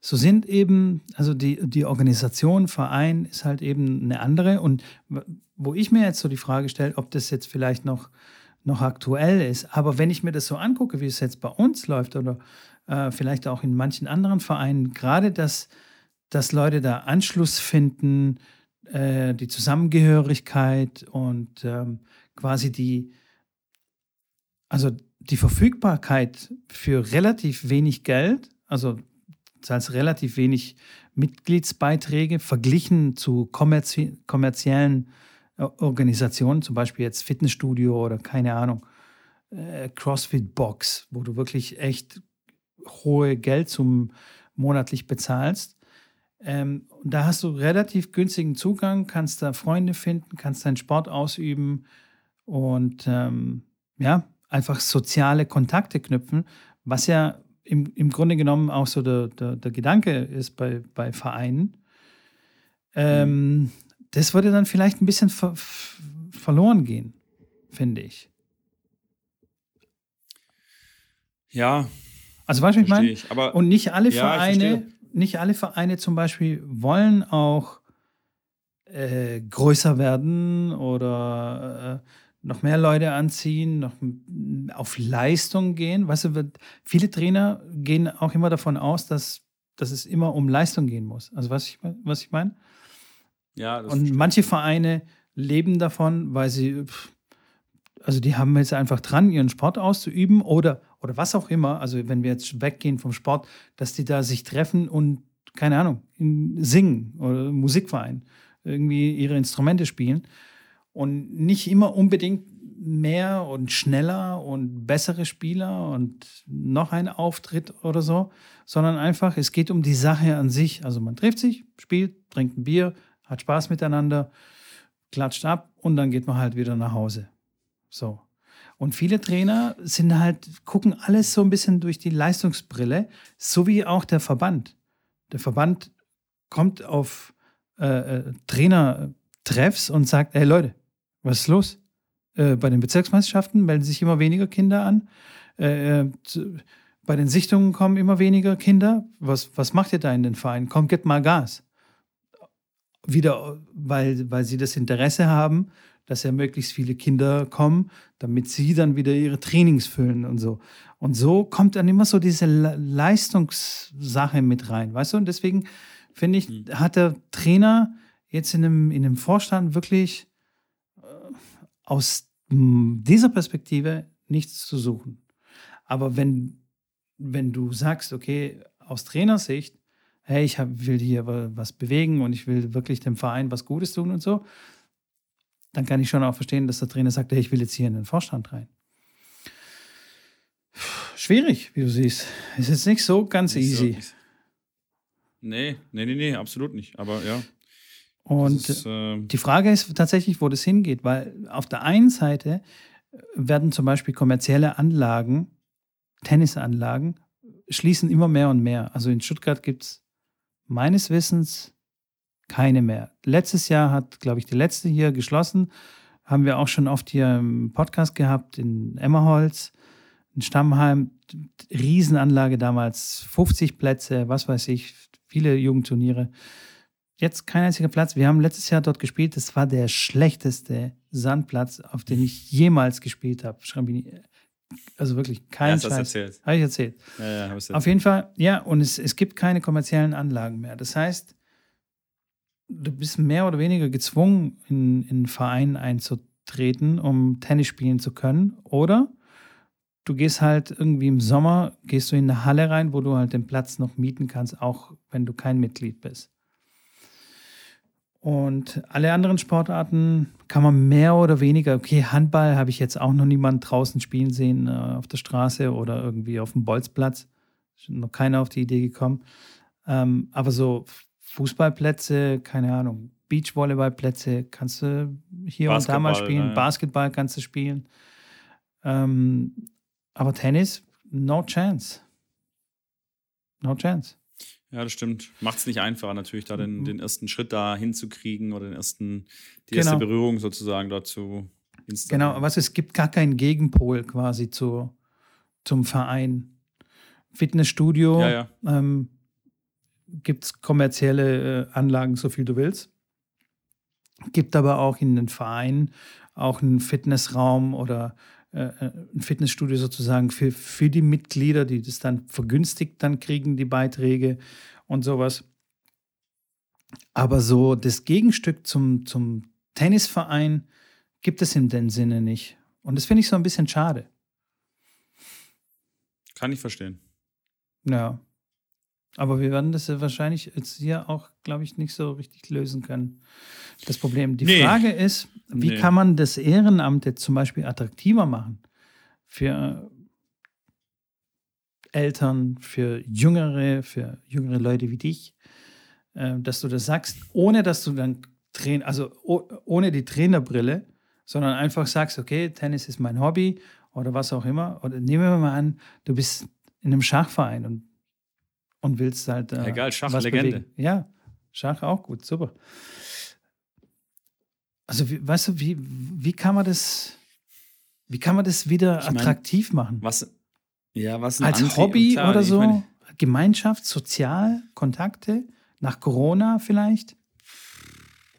so sind eben, also die, die Organisation, Verein ist halt eben eine andere. Und wo ich mir jetzt so die Frage stelle, ob das jetzt vielleicht noch, noch aktuell ist. Aber wenn ich mir das so angucke, wie es jetzt bei uns läuft oder äh, vielleicht auch in manchen anderen Vereinen, gerade dass, dass Leute da Anschluss finden, äh, die Zusammengehörigkeit und ähm, quasi die, also die Verfügbarkeit für relativ wenig Geld, also heißt relativ wenig Mitgliedsbeiträge verglichen zu kommerzi kommerziellen äh, Organisationen, zum Beispiel jetzt Fitnessstudio oder keine Ahnung, äh, CrossFit Box, wo du wirklich echt hohe Geld zum monatlich bezahlst. Ähm, da hast du relativ günstigen Zugang, kannst da Freunde finden, kannst deinen Sport ausüben und ähm, ja, einfach soziale Kontakte knüpfen, was ja im, im Grunde genommen auch so der, der, der Gedanke ist bei, bei Vereinen. Ähm, das würde dann vielleicht ein bisschen ver verloren gehen, finde ich. ja, Also weißt du, ich meine? Aber Und nicht alle Ja, Vereine, nicht alle Vereine zum Beispiel wollen auch äh, größer werden oder äh, noch mehr Leute anziehen, noch auf Leistung gehen. Weißt du, wird- viele Trainer gehen auch immer davon aus, dass, dass es immer um Leistung gehen muss. Also was ich, was ich meine? ja, das Und manche Vereine leben davon, weil sie, also die haben jetzt einfach dran, ihren Sport auszuüben oder, oder was auch immer. Also wenn wir jetzt weggehen vom Sport, dass die da sich treffen und, keine Ahnung, in- singen oder Musikverein, irgendwie ihre Instrumente spielen und nicht immer unbedingt mehr und schneller und bessere Spieler und noch ein Auftritt oder so, sondern einfach, es geht um die Sache an sich. Also man trifft sich, spielt, trinkt ein Bier, hat Spaß miteinander, klatscht ab und dann geht man halt wieder nach Hause. So. Und viele Trainer sind halt, gucken alles so ein bisschen durch die Leistungsbrille, so wie auch der Verband. Der Verband kommt auf äh, äh, Trainertreffs und sagt, hey Leute, was ist los? Äh, bei den Bezirksmeisterschaften melden sich immer weniger Kinder an. Äh, äh, bei den Sichtungen kommen immer weniger Kinder. Was, was macht ihr da in den Vereinen? Kommt, gebt mal Gas. Wieder, weil, weil sie das Interesse haben, dass ja möglichst viele Kinder kommen, damit sie dann wieder ihre Trainings füllen und so. Und so kommt dann immer so diese Leistungssache mit rein, weißt du? Und deswegen finde ich, mhm. hat der Trainer jetzt in einem, in einem Vorstand wirklich aus dieser Perspektive nichts zu suchen. Aber wenn, wenn du sagst, okay, aus Trainersicht, hey, ich hab, will hier was bewegen und ich will wirklich dem Verein was Gutes tun und so, dann kann ich schon auch verstehen, dass der Trainer sagt, hey, ich will jetzt hier in den Vorstand rein. Schwierig, wie du siehst. Ist jetzt nicht so ganz nicht easy. So, nee, nee, nee, nee, absolut nicht. Aber ja. Und ist, äh die Frage ist tatsächlich, wo das hingeht, weil auf der einen Seite werden zum Beispiel kommerzielle Anlagen, Tennisanlagen, schließen immer mehr und mehr. Also in Stuttgart gibt es meines Wissens keine mehr. Letztes Jahr hat, glaube ich, die letzte hier geschlossen. Haben wir auch schon oft hier im Podcast gehabt in Emmerholz, in Stammheim. Riesenanlage damals, 50 Plätze, was weiß ich, viele Jugendturniere. Jetzt kein einziger Platz. Wir haben letztes Jahr dort gespielt. Das war der schlechteste Sandplatz, auf dem ich jemals gespielt habe. Also wirklich kein ja, Scheiß. Erzählt. Habe ich erzählt. Ja, ja, hab erzählt. Auf jeden Fall, ja, und es, es gibt keine kommerziellen Anlagen mehr. Das heißt, du bist mehr oder weniger gezwungen, in, in einen Verein einzutreten, um Tennis spielen zu können. Oder du gehst halt irgendwie im Sommer, gehst du in eine Halle rein, wo du halt den Platz noch mieten kannst, auch wenn du kein Mitglied bist. Und alle anderen Sportarten kann man mehr oder weniger, okay, Handball habe ich jetzt auch noch niemand draußen spielen sehen äh, auf der Straße oder irgendwie auf dem Bolzplatz. Ist noch keiner auf die Idee gekommen. Ähm, aber so Fußballplätze, keine Ahnung, Beachvolleyballplätze kannst du hier Basketball, und da mal spielen. Ja. Basketball kannst du spielen. Ähm, aber Tennis, no chance. No chance. Ja, das stimmt. Macht es nicht einfacher, natürlich, da den, mhm. den ersten Schritt da hinzukriegen oder den ersten, die erste genau. Berührung sozusagen dazu Genau, was es gibt gar keinen Gegenpol quasi zu, zum Verein. Fitnessstudio ja, ja. ähm, gibt es kommerzielle äh, Anlagen, so viel du willst. Gibt aber auch in den Vereinen auch einen Fitnessraum oder ein Fitnessstudio sozusagen für, für die Mitglieder, die das dann vergünstigt dann kriegen, die Beiträge und sowas. Aber so das Gegenstück zum, zum Tennisverein gibt es in dem Sinne nicht. Und das finde ich so ein bisschen schade. Kann ich verstehen. Ja. Aber wir werden das ja wahrscheinlich jetzt hier auch, glaube ich, nicht so richtig lösen können. Das Problem. Die nee. Frage ist, wie nee. kann man das Ehrenamt jetzt zum Beispiel attraktiver machen für Eltern, für Jüngere, für jüngere Leute wie dich, äh, dass du das sagst, ohne dass du dann Train, also ohne die Trainerbrille, sondern einfach sagst, okay, Tennis ist mein Hobby oder was auch immer. Oder nehmen wir mal an, du bist in einem Schachverein und und willst halt. Äh, Egal, Schach, Legende. Bewegen. Ja, Schach auch gut, super. Also, wie, weißt du, wie, wie kann man das, wie kann man das wieder ich attraktiv machen? Was, ja, was Als Antrieb, Hobby klar, oder so? Meine, Gemeinschaft, Sozial, Kontakte, nach Corona vielleicht?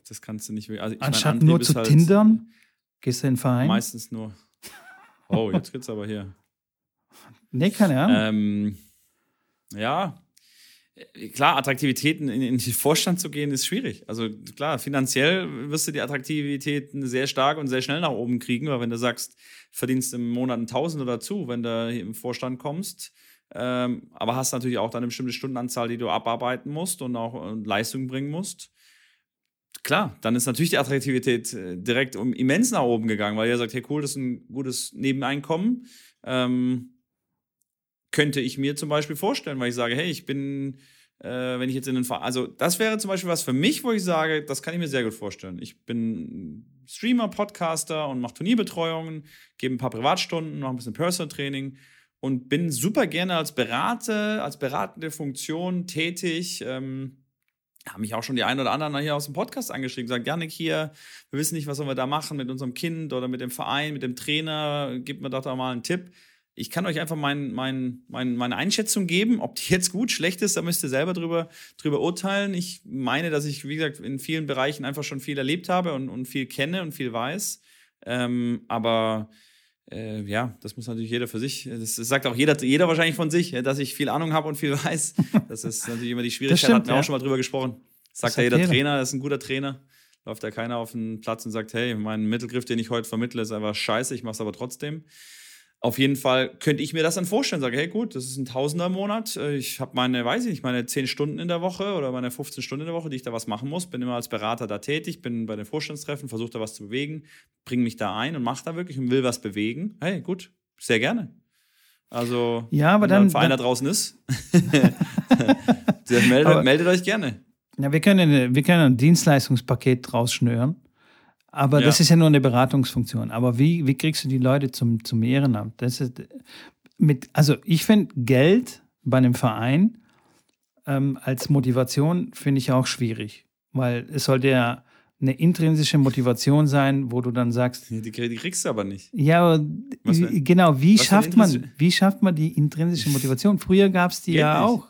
Das kannst du nicht. Also Anstatt meine, nur zu halt tindern, gehst du in den Verein? Meistens nur. Oh, jetzt geht's aber hier. Nee, keine Ahnung. Ähm, ja, klar, Attraktivitäten in, in, den Vorstand zu gehen, ist schwierig. Also klar, finanziell wirst du die Attraktivitäten sehr stark und sehr schnell nach oben kriegen, weil wenn du sagst, verdienst im Monat ein Tausender dazu, wenn du im Vorstand kommst, ähm, aber hast natürlich auch dann eine bestimmte Stundenanzahl, die du abarbeiten musst und auch äh, Leistung bringen musst. Klar, dann ist natürlich die Attraktivität äh, direkt um immens nach oben gegangen, weil ihr sagt, hey cool, das ist ein gutes Nebeneinkommen. Ähm, könnte ich mir zum Beispiel vorstellen, weil ich sage, hey, ich bin, äh, wenn ich jetzt in den Verein, also das wäre zum Beispiel was für mich, wo ich sage, das kann ich mir sehr gut vorstellen. Ich bin Streamer, Podcaster und mache Turnierbetreuungen, gebe ein paar Privatstunden, mache ein bisschen Personal Training und bin super gerne als Berater, als beratende Funktion tätig. Ähm, haben mich auch schon die einen oder anderen hier aus dem Podcast angeschrieben, gesagt, Janik hier, wir wissen nicht, was sollen wir da machen mit unserem Kind oder mit dem Verein, mit dem Trainer, gib mir doch da mal einen Tipp ich kann euch einfach mein, mein, mein, meine Einschätzung geben. Ob die jetzt gut, schlecht ist, da müsst ihr selber drüber, drüber urteilen. Ich meine, dass ich, wie gesagt, in vielen Bereichen einfach schon viel erlebt habe und, und viel kenne und viel weiß. Ähm, aber äh, ja, das muss natürlich jeder für sich. Das, das, sagt auch jeder, jeder wahrscheinlich von sich, dass ich viel Ahnung habe und viel weiß. Das ist natürlich immer die Schwierigkeit. Stimmt, hatten wir ja. auch schon mal drüber gesprochen. Sagt ja jeder, jeder Trainer, das ist ein guter Trainer. Läuft da keiner auf den Platz und sagt, hey, mein Mittelgriff, den ich heute vermittle, ist einfach scheiße, ich mache es aber trotzdem. Auf jeden Fall könnte ich mir das dann vorstellen, sage, hey gut, das ist ein Tausender im Monat. Ich habe meine, weiß ich nicht, meine 10 Stunden in der Woche oder meine 15 Stunden in der Woche, die ich da was machen muss. Bin immer als Berater da tätig, bin bei den Vorstandstreffen, versuche da was zu bewegen, bringe mich da ein und mache da wirklich und will was bewegen. Hey, gut, sehr gerne. Also, ja, aber wenn dann, da ein Verein dann, da draußen ist, meldet, meldet euch gerne. Ja, wir können, wir können ein Dienstleistungspaket draus schnüren. Aber ja. das ist ja nur eine Beratungsfunktion. Aber wie, wie kriegst du die Leute zum, zum Ehrenamt? Das ist mit, also ich finde Geld bei einem Verein ähm, als Motivation finde ich auch schwierig. Weil es sollte ja eine intrinsische Motivation sein, wo du dann sagst. Die, die kriegst du aber nicht. Ja, genau, wie schafft man, wie schafft man die intrinsische Motivation? Früher gab es die Geht ja nicht. auch.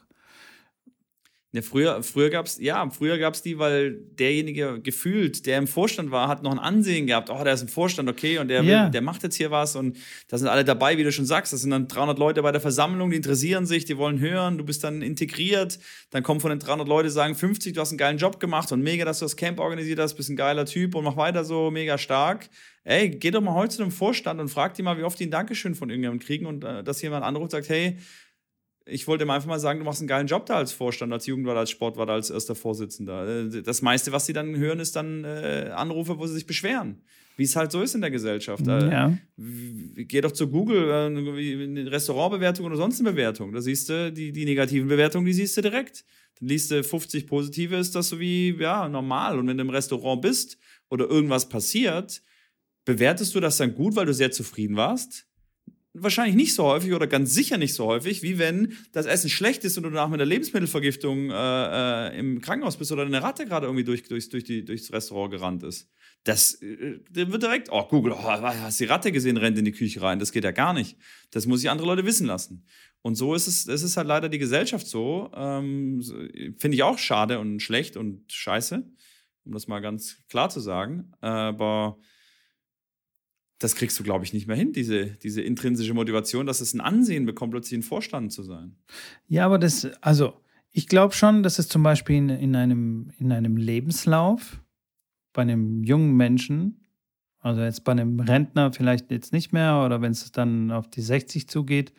Ja, früher, früher gab es, ja, früher gab es die, weil derjenige gefühlt, der im Vorstand war, hat noch ein Ansehen gehabt. Oh, der ist im Vorstand, okay, und der, yeah. will, der macht jetzt hier was und da sind alle dabei, wie du schon sagst. Das sind dann 300 Leute bei der Versammlung, die interessieren sich, die wollen hören, du bist dann integriert. Dann kommen von den 300 Leute, sagen 50, du hast einen geilen Job gemacht und mega, dass du das Camp organisiert hast, bist ein geiler Typ und mach weiter so, mega stark. Ey, geh doch mal heute zu einem Vorstand und frag die mal, wie oft die ein Dankeschön von irgendjemandem kriegen und äh, dass jemand anruft und sagt, hey, ich wollte ihm einfach mal sagen, du machst einen geilen Job da als Vorstand, als Jugendwart, als Sportwart, als erster Vorsitzender. Äh, das meiste, was sie dann hören, ist dann äh, Anrufe, wo sie sich beschweren. Wie es halt so ist in der Gesellschaft. Äh, ja. Geh doch zu Google, äh, Restaurantbewertung oder sonst eine Bewertung. Da siehst du die, die negativen Bewertungen, die siehst du direkt. Dann liest du 50 positive, ist das so wie, ja, normal. Und wenn du im Restaurant bist oder irgendwas passiert, bewertest du das dann gut, weil du sehr zufrieden warst? Wahrscheinlich nicht so häufig oder ganz sicher nicht so häufig, wie wenn das Essen schlecht ist und du danach mit einer Lebensmittelvergiftung äh, äh, im Krankenhaus bist oder eine Ratte gerade irgendwie durch, durch, durch die, durchs Restaurant gerannt ist. Das äh, wird direkt, oh, Google, oh, hast die Ratte gesehen, rennt in die Küche rein. Das geht ja gar nicht. Das muss ich andere Leute wissen lassen. Und so ist es, es ist halt leider die Gesellschaft so. Ähm, Finde ich auch schade und schlecht und scheiße, um das mal ganz klar zu sagen. Aber das kriegst du, glaube ich, nicht mehr hin, diese, diese intrinsische Motivation, dass es ein Ansehen bekommt, plötzlich ein Vorstand zu sein. Ja, aber das, also ich glaube schon, dass es zum Beispiel in, in, einem, in einem Lebenslauf bei einem jungen Menschen, also jetzt bei einem Rentner vielleicht jetzt nicht mehr oder wenn es dann auf die 60 zugeht,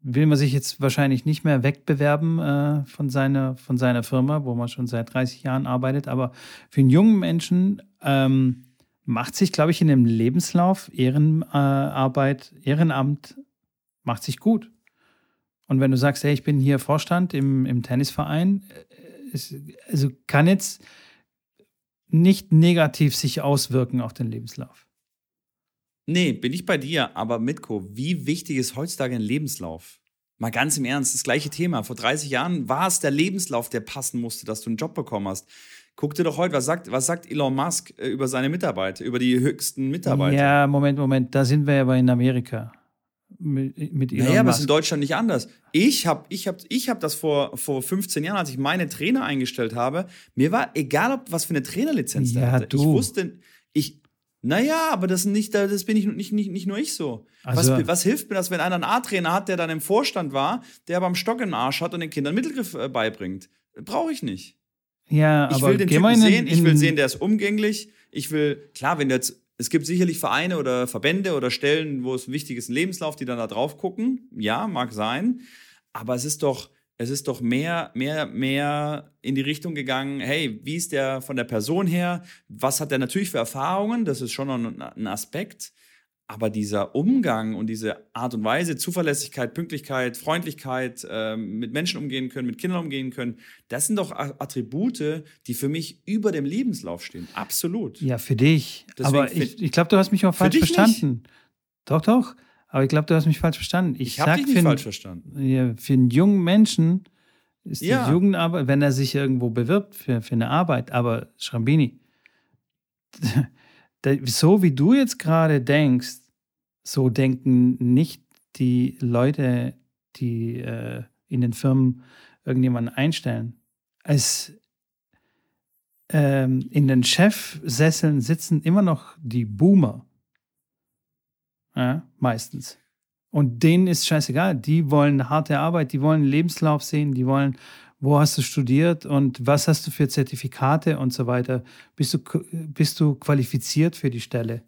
will man sich jetzt wahrscheinlich nicht mehr wegbewerben äh, von, seiner, von seiner Firma, wo man schon seit 30 Jahren arbeitet. Aber für einen jungen Menschen ähm, macht sich, glaube ich, in dem Lebenslauf Ehrenarbeit, Ehrenamt macht sich gut. Und wenn du sagst, hey, ich bin hier Vorstand im, im Tennisverein, äh, es, also kann jetzt nicht negativ sich auswirken auf den Lebenslauf. Nee, bin ich bei dir, aber Mitko, wie wichtig ist heutzutage ein Lebenslauf? Mal ganz im Ernst, das gleiche Thema. Vor 30 Jahren war es der Lebenslauf, der passen musste, dass du einen Job bekommen hast. Guck dir doch heute, was sagt, was sagt Elon Musk äh, über seine Mitarbeiter, über die höchsten Mitarbeiter? Ja, Moment, Moment, da sind wir ja aber in Amerika. Mit, mit Elon naja, aber es ist in Deutschland nicht anders. Ich habe ich hab, ich hab das vor, vor 15 Jahren, als ich meine Trainer eingestellt habe, mir war egal, ob was für eine Trainerlizenz ja, der hatte. Du. Ich wusste, ich, naja, aber das, nicht, das bin ich nicht, nicht, nicht nur ich so. Also, was, was hilft mir das, wenn einer einen A-Trainer hat, der dann im Vorstand war, der aber am Stock im Arsch hat und den Kindern Mittelgriff äh, beibringt? Brauche ich nicht. Ja, ich aber will den Typen sehen, ich will sehen, der ist umgänglich. Ich will, klar, wenn jetzt, es gibt sicherlich Vereine oder Verbände oder Stellen, wo es wichtig ist, ein Lebenslauf, die dann da drauf gucken. Ja, mag sein. Aber es ist doch, es ist doch mehr, mehr, mehr in die Richtung gegangen, hey, wie ist der von der Person her? Was hat der natürlich für Erfahrungen? Das ist schon ein Aspekt. Aber dieser Umgang und diese Art und Weise, Zuverlässigkeit, Pünktlichkeit, Freundlichkeit, äh, mit Menschen umgehen können, mit Kindern umgehen können, das sind doch Attribute, die für mich über dem Lebenslauf stehen. Absolut. Ja, für dich. Deswegen aber ich, ich glaube, du hast mich auch falsch verstanden. Nicht. Doch, doch. Aber ich glaube, du hast mich falsch verstanden. Ich, ich habe dich nicht falsch verstanden. Ja, für einen jungen Menschen ist ja. die Jugendarbeit, wenn er sich irgendwo bewirbt für, für eine Arbeit, aber Schrambini, so wie du jetzt gerade denkst, so denken nicht die Leute, die äh, in den Firmen irgendjemanden einstellen, es ähm, in den Chefsesseln sitzen immer noch die Boomer. Ja, meistens. Und denen ist scheißegal. Die wollen harte Arbeit, die wollen Lebenslauf sehen, die wollen, wo hast du studiert und was hast du für Zertifikate und so weiter. Bist du, bist du qualifiziert für die Stelle?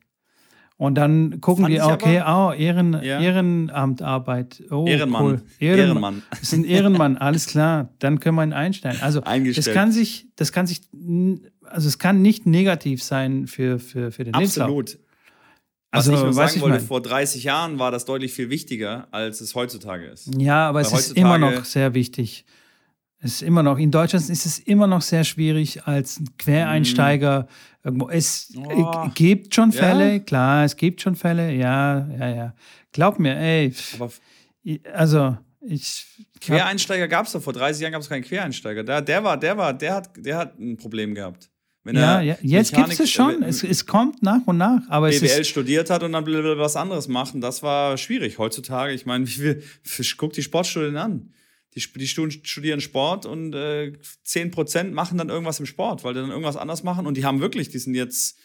Und dann gucken Fand die, okay, aber, oh, Ehren, ja. Ehrenamtarbeit. Oh, Ehrenmann. Cool. Ehrenmann. Ehrenmann. Ist ein Ehrenmann, alles klar. Dann können wir ihn einstellen. Also das kann sich, das kann sich, also es kann nicht negativ sein für, für, für den Absolut. Lebenslauf. Was also, ich nur sagen ich wollte, mein. vor 30 Jahren war das deutlich viel wichtiger, als es heutzutage ist. Ja, aber Weil es ist immer noch sehr wichtig. Es ist immer noch, in Deutschland ist es immer noch sehr schwierig als Quereinsteiger mm. irgendwo. Es oh. gibt schon Fälle, ja? klar, es gibt schon Fälle, ja, ja, ja. Glaub mir, ey. Aber also, ich. Quereinsteiger gab es doch, vor 30 Jahren gab es keinen Quereinsteiger. Der, der war, der war, der hat, der hat ein Problem gehabt. Wenn ja, ja, jetzt gibt es schon. Es, es kommt nach und nach. Aber BWL es ist studiert hat und dann was anderes machen, das war schwierig. Heutzutage, ich meine, guck die Sportstudien an. Die, die studieren Sport und äh, 10% machen dann irgendwas im Sport, weil die dann irgendwas anders machen und die haben wirklich, die sind jetzt,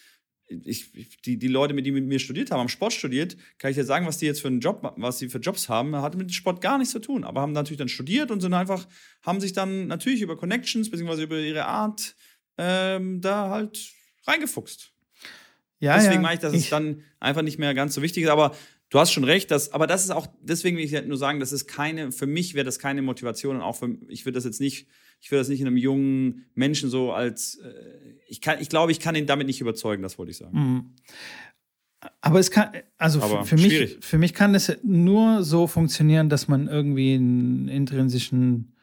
ich, die, die Leute, die mit mir studiert haben, haben Sport studiert, kann ich dir sagen, was die jetzt für einen Job, was sie für Jobs haben, hat mit dem Sport gar nichts zu tun, aber haben natürlich dann studiert und sind einfach, haben sich dann natürlich über Connections, beziehungsweise über ihre Art, ähm, da halt reingefuchst. Ja, Deswegen ja. meine ich, dass ich es dann einfach nicht mehr ganz so wichtig ist. Aber du hast schon recht, dass, aber das ist auch, deswegen will ich halt nur sagen, das ist keine, für mich wäre das keine Motivation und auch für, ich würde das jetzt nicht, ich würde das nicht in einem jungen Menschen so als, äh, ich kann, ich glaube, ich kann ihn damit nicht überzeugen, das wollte ich sagen. Mhm. Aber es kann, also Aber für mich, für mich kann es nur so funktionieren, dass man irgendwie einen intrinsischen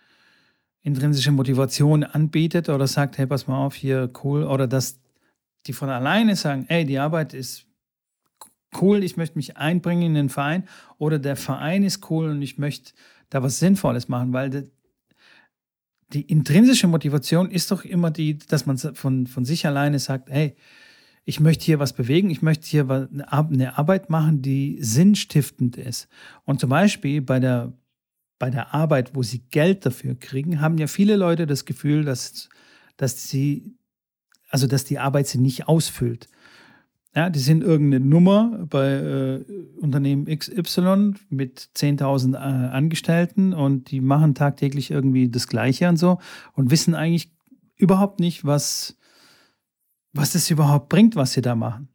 intrinsische Motivation anbietet oder sagt, hey, pass mal auf, hier cool, oder dass die von alleine sagen, hey, die Arbeit ist cool, ich möchte mich einbringen in den Verein, oder der Verein ist cool und ich möchte da was Sinnvolles machen, weil die, die intrinsische Motivation ist doch immer die, dass man von, von sich alleine sagt, hey, ich möchte hier was bewegen, ich möchte hier eine Arbeit machen, die sinnstiftend ist. Und zum Beispiel bei der, bei der Arbeit, wo sie Geld dafür kriegen, haben ja viele Leute das Gefühl, dass, dass sie, also dass die Arbeit sie nicht ausfüllt. Ja, die sind irgendeine Nummer bei äh, Unternehmen XY mit 10.000 äh, Angestellten und die machen tagtäglich irgendwie das Gleiche und so und wissen eigentlich überhaupt nicht, was, was das überhaupt bringt, was sie da machen.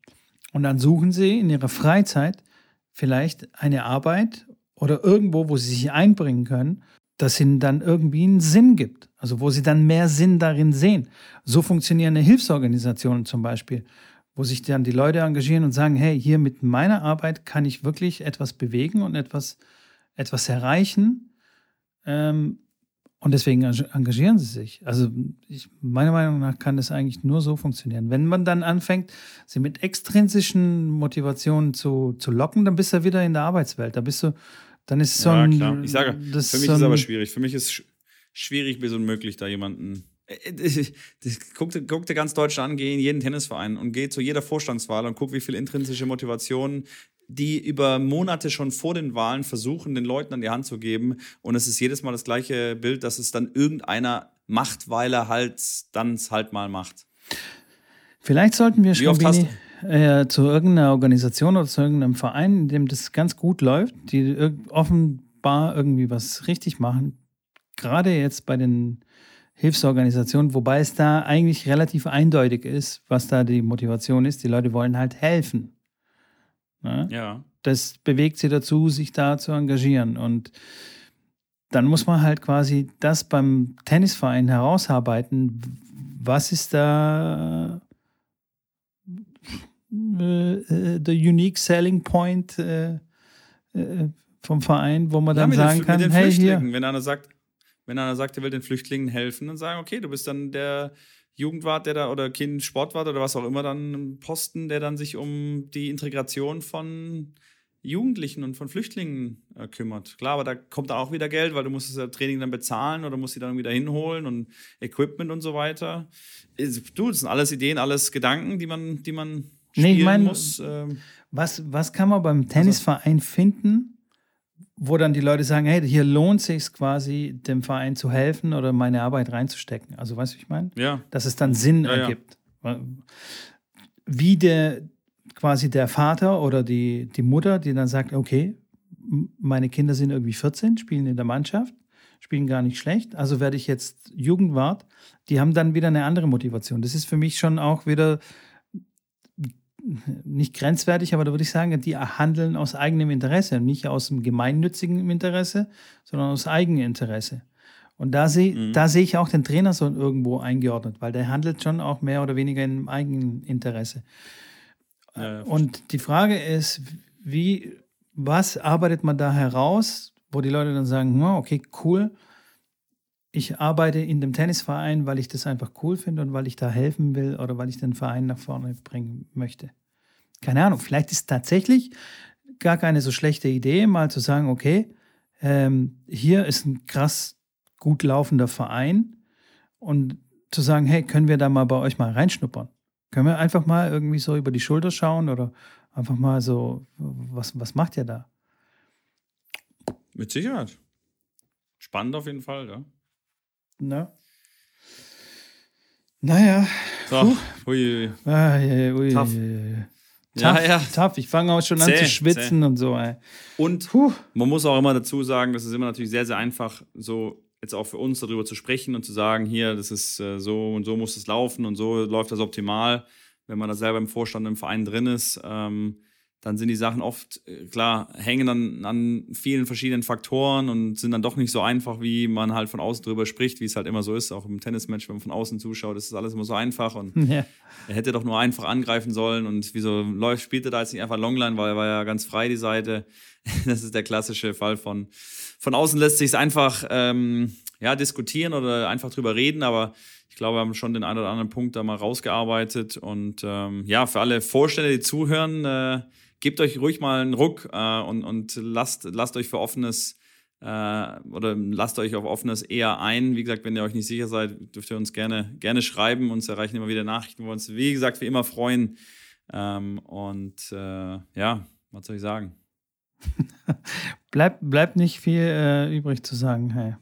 Und dann suchen sie in ihrer Freizeit vielleicht eine Arbeit oder irgendwo, wo sie sich einbringen können, das ihnen dann irgendwie einen Sinn gibt. Also wo sie dann mehr Sinn darin sehen. So funktionieren Hilfsorganisationen zum Beispiel, wo sich dann die Leute engagieren und sagen, hey, hier mit meiner Arbeit kann ich wirklich etwas bewegen und etwas, etwas erreichen. Ähm, und deswegen engagieren sie sich. Also ich, meiner Meinung nach kann das eigentlich nur so funktionieren. Wenn man dann anfängt, sie mit extrinsischen Motivationen zu, zu locken, dann bist du wieder in der Arbeitswelt. Da bist du, dann ist so ja, ein. Klar. Ich sage, für mich so ist es aber schwierig. Für mich ist es schwierig bis unmöglich, da jemanden. Äh, äh, guck, guck dir ganz Deutschland an, geh in jeden Tennisverein und geh zu jeder Vorstandswahl und guck, wie viel intrinsische Motivation die über Monate schon vor den Wahlen versuchen, den Leuten an die Hand zu geben. Und es ist jedes Mal das gleiche Bild, dass es dann irgendeiner macht, weil er halt dann es halt mal macht. Vielleicht sollten wir schon äh, zu irgendeiner Organisation oder zu irgendeinem Verein, in dem das ganz gut läuft, die offenbar irgendwie was richtig machen. Gerade jetzt bei den Hilfsorganisationen, wobei es da eigentlich relativ eindeutig ist, was da die Motivation ist. Die Leute wollen halt helfen. Ne? Ja. Das bewegt sie dazu, sich da zu engagieren. Und dann muss man halt quasi das beim Tennisverein herausarbeiten. Was ist da äh, der unique selling point äh, äh, vom Verein, wo man dann ja, sagen den, kann, hey, hier. Wenn einer sagt, wenn einer sagt, er will den Flüchtlingen helfen, dann sagen, okay, du bist dann der Jugendwart, der da oder Kind Sportwart oder was auch immer dann Posten, der dann sich um die Integration von Jugendlichen und von Flüchtlingen äh, kümmert. Klar, aber da kommt dann auch wieder Geld, weil du musst das Training dann bezahlen oder musst sie dann wieder hinholen und Equipment und so weiter. Du, das sind alles Ideen, alles Gedanken, die man, die man nee, ich mein, muss. Ähm, was, was kann man beim Tennisverein also, finden, wo dann die Leute sagen, hey, hier lohnt sich quasi, dem Verein zu helfen oder meine Arbeit reinzustecken. Also weißt du, ich meine? Ja. Dass es dann Sinn Ja, ja. ergibt. Wie der quasi der Vater oder die, die Mutter, die dann sagt, okay, meine Kinder sind irgendwie 14, spielen in der Mannschaft, spielen gar nicht schlecht, also werde ich jetzt Jugendwart. Die haben dann wieder eine andere Motivation. Das ist für mich schon auch wieder nicht grenzwertig, aber da würde ich sagen, die handeln aus eigenem Interesse, nicht aus dem gemeinnützigen Interesse, sondern aus Eigeninteresse. Und da sehe Mhm. da sehe ich auch den Trainer so irgendwo eingeordnet, weil der handelt schon auch mehr oder weniger im eigenen Interesse. Ja, ja, Und die Frage ist, wie, was arbeitet man da heraus, wo die Leute dann sagen, "Hm, okay, cool, ich arbeite in dem Tennisverein, weil ich das einfach cool finde und weil ich da helfen will oder weil ich den Verein nach vorne bringen möchte. Keine Ahnung, vielleicht ist tatsächlich gar keine so schlechte Idee, mal zu sagen, okay, ähm, hier ist ein krass gut laufender Verein und zu sagen, hey, können wir da mal bei euch mal reinschnuppern? Können wir einfach mal irgendwie so über die Schulter schauen oder einfach mal so, was, was macht ihr da? Mit Sicherheit. Spannend auf jeden Fall, ja. Na? Naja, So, hui. ah, ja, ui, Tough. tough, Ja, ja. tough. Ich fange auch schon an Zäh, zu schwitzen und so. Ey. Und Puh. man muss auch immer dazu sagen, das ist immer natürlich sehr, sehr einfach, so jetzt auch für uns darüber zu sprechen und zu sagen, hier, das ist äh, so und so muss es laufen und so läuft das optimal. Wenn man da selber im Vorstand im Verein drin ist, ähm, dann sind die Sachen oft, äh, klar, hängen dann an vielen verschiedenen Faktoren und sind dann doch nicht so einfach, wie man halt von außen drüber spricht, wie es halt immer so ist. Auch im Tennismatch, wenn man von außen zuschaut, ist das alles immer so einfach und Ja. er hätte doch nur einfach angreifen sollen und wieso läuft, spielt er da jetzt nicht einfach Longline, weil er war ja ganz frei, die Seite. Das ist der klassische Fall von, von außen lässt sich es einfach ähm, ja, diskutieren oder einfach drüber reden, aber ich glaube, wir haben schon den einen oder anderen Punkt da mal rausgearbeitet und ähm, ja, für alle Vorstände, die zuhören, äh, gebt euch ruhig mal einen Ruck äh, und, und lasst, lasst euch für offenes äh, oder lasst euch auf offenes eher ein. Wie gesagt, wenn ihr euch nicht sicher seid, dürft ihr uns gerne, gerne schreiben. Uns erreichen immer wieder Nachrichten, wo wir uns, wie gesagt, wie immer freuen. Ähm, und äh, ja, was soll ich sagen? Bleibt bleib nicht viel äh, übrig zu sagen. Hey.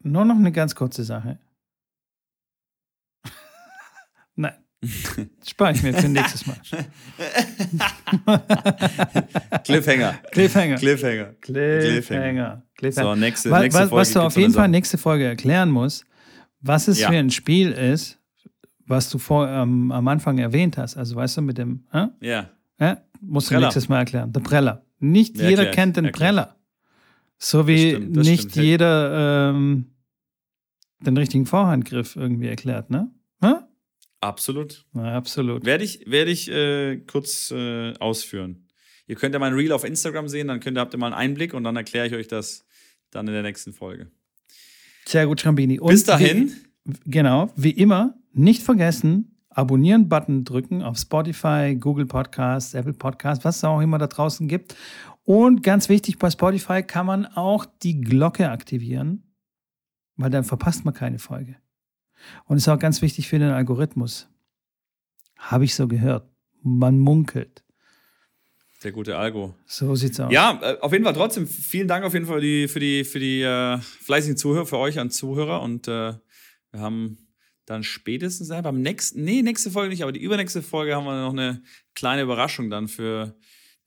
Nur noch eine ganz kurze Sache. Nein. Spare ich mir für nächstes Mal. Cliffhanger. Cliffhanger. Cliffhanger. Cliffhanger. Cliffhanger. So, nächste, was, nächste Folge. was du auf jeden Fall nächste Folge erklären musst, was es Ja. für ein Spiel ist, was du vor, ähm, am Anfang erwähnt hast. Also weißt du, mit dem, hä? Ja, Hä? musst du Preller. nächstes Mal erklären. Der Preller. Nicht Ja, jeder kennt den. Preller. So wie Das stimmt, das nicht stimmt. jeder ähm, den richtigen Vorhandgriff irgendwie erklärt, ne? Hä? Absolut. Na, absolut. Werde ich, werde ich äh, kurz äh, ausführen. Ihr könnt ja mein Reel auf Instagram sehen, dann könnt ihr, habt ihr mal einen Einblick und dann erkläre ich euch das dann in der nächsten Folge. Sehr gut, Schrambini. Und Bis dahin. Wie, genau, wie immer, nicht vergessen, Abonnieren-Button drücken auf Spotify, Google Podcasts, Apple Podcasts, was es auch immer da draußen gibt. Und ganz wichtig, bei Spotify kann man auch die Glocke aktivieren, weil dann verpasst man keine Folge. Und ist auch ganz wichtig für den Algorithmus. Habe ich so gehört. Man munkelt. Der gute Algo. So sieht's aus. Ja, äh, auf jeden Fall trotzdem vielen Dank auf jeden Fall für die, für die, für die äh, fleißigen Zuhörer, für euch als Zuhörer. Und äh, wir haben dann spätestens äh, beim nächsten, nee, nächste Folge nicht, aber die übernächste Folge haben wir noch eine kleine Überraschung dann für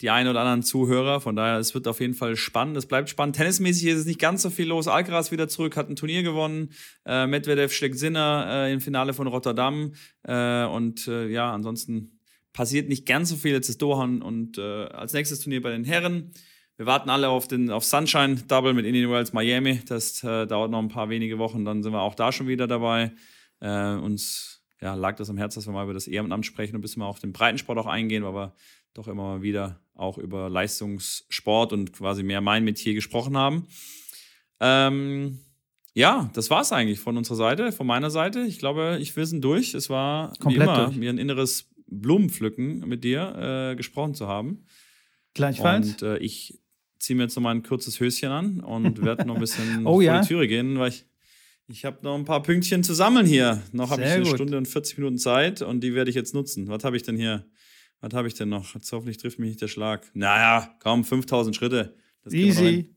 die einen oder anderen Zuhörer. Von daher, es wird auf jeden Fall spannend. Es bleibt spannend. Tennismäßig ist es nicht ganz so viel los. Alcaraz wieder zurück, hat ein Turnier gewonnen. Äh, Medvedev schlägt Sinner äh, im Finale von Rotterdam. Äh, und äh, ja, ansonsten passiert nicht ganz so viel. Jetzt ist Doha und äh, als nächstes Turnier bei den Herren. Wir warten alle auf den auf Sunshine Double mit Indian Wells Miami. Das äh, dauert noch ein paar wenige Wochen, dann sind wir auch da schon wieder dabei. Uns ja, lag das am Herzen, dass wir mal über das Ehrenamt sprechen und ein bisschen mal auf den Breitensport auch eingehen, weil wir doch immer mal wieder auch über Leistungssport und quasi mehr mein Metier gesprochen haben. Ähm, ja, das war's eigentlich von unserer Seite, von meiner Seite. Ich glaube, ich wir sind durch. Es war Komplett wie immer durch. mir ein inneres Blumenpflücken mit dir äh, gesprochen zu haben. Gleichfalls. Und äh, ich ziehe mir jetzt noch mal ein kurzes Höschen an und werde noch ein bisschen Oh vor ja. die Türe gehen, weil ich, ich habe noch ein paar Pünktchen zu sammeln hier. Noch habe ich eine gut. Stunde und 40 Minuten Zeit und die werde ich jetzt nutzen. Was habe ich denn hier? Was habe ich denn noch? Jetzt hoffentlich trifft mich nicht der Schlag. Naja, kaum 5000 Schritte. Das. Easy.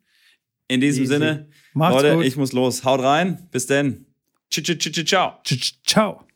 In diesem Easy. Sinne, Macht's Leute, gut. ich muss los. Haut rein. Bis denn. Ciao, Ciao.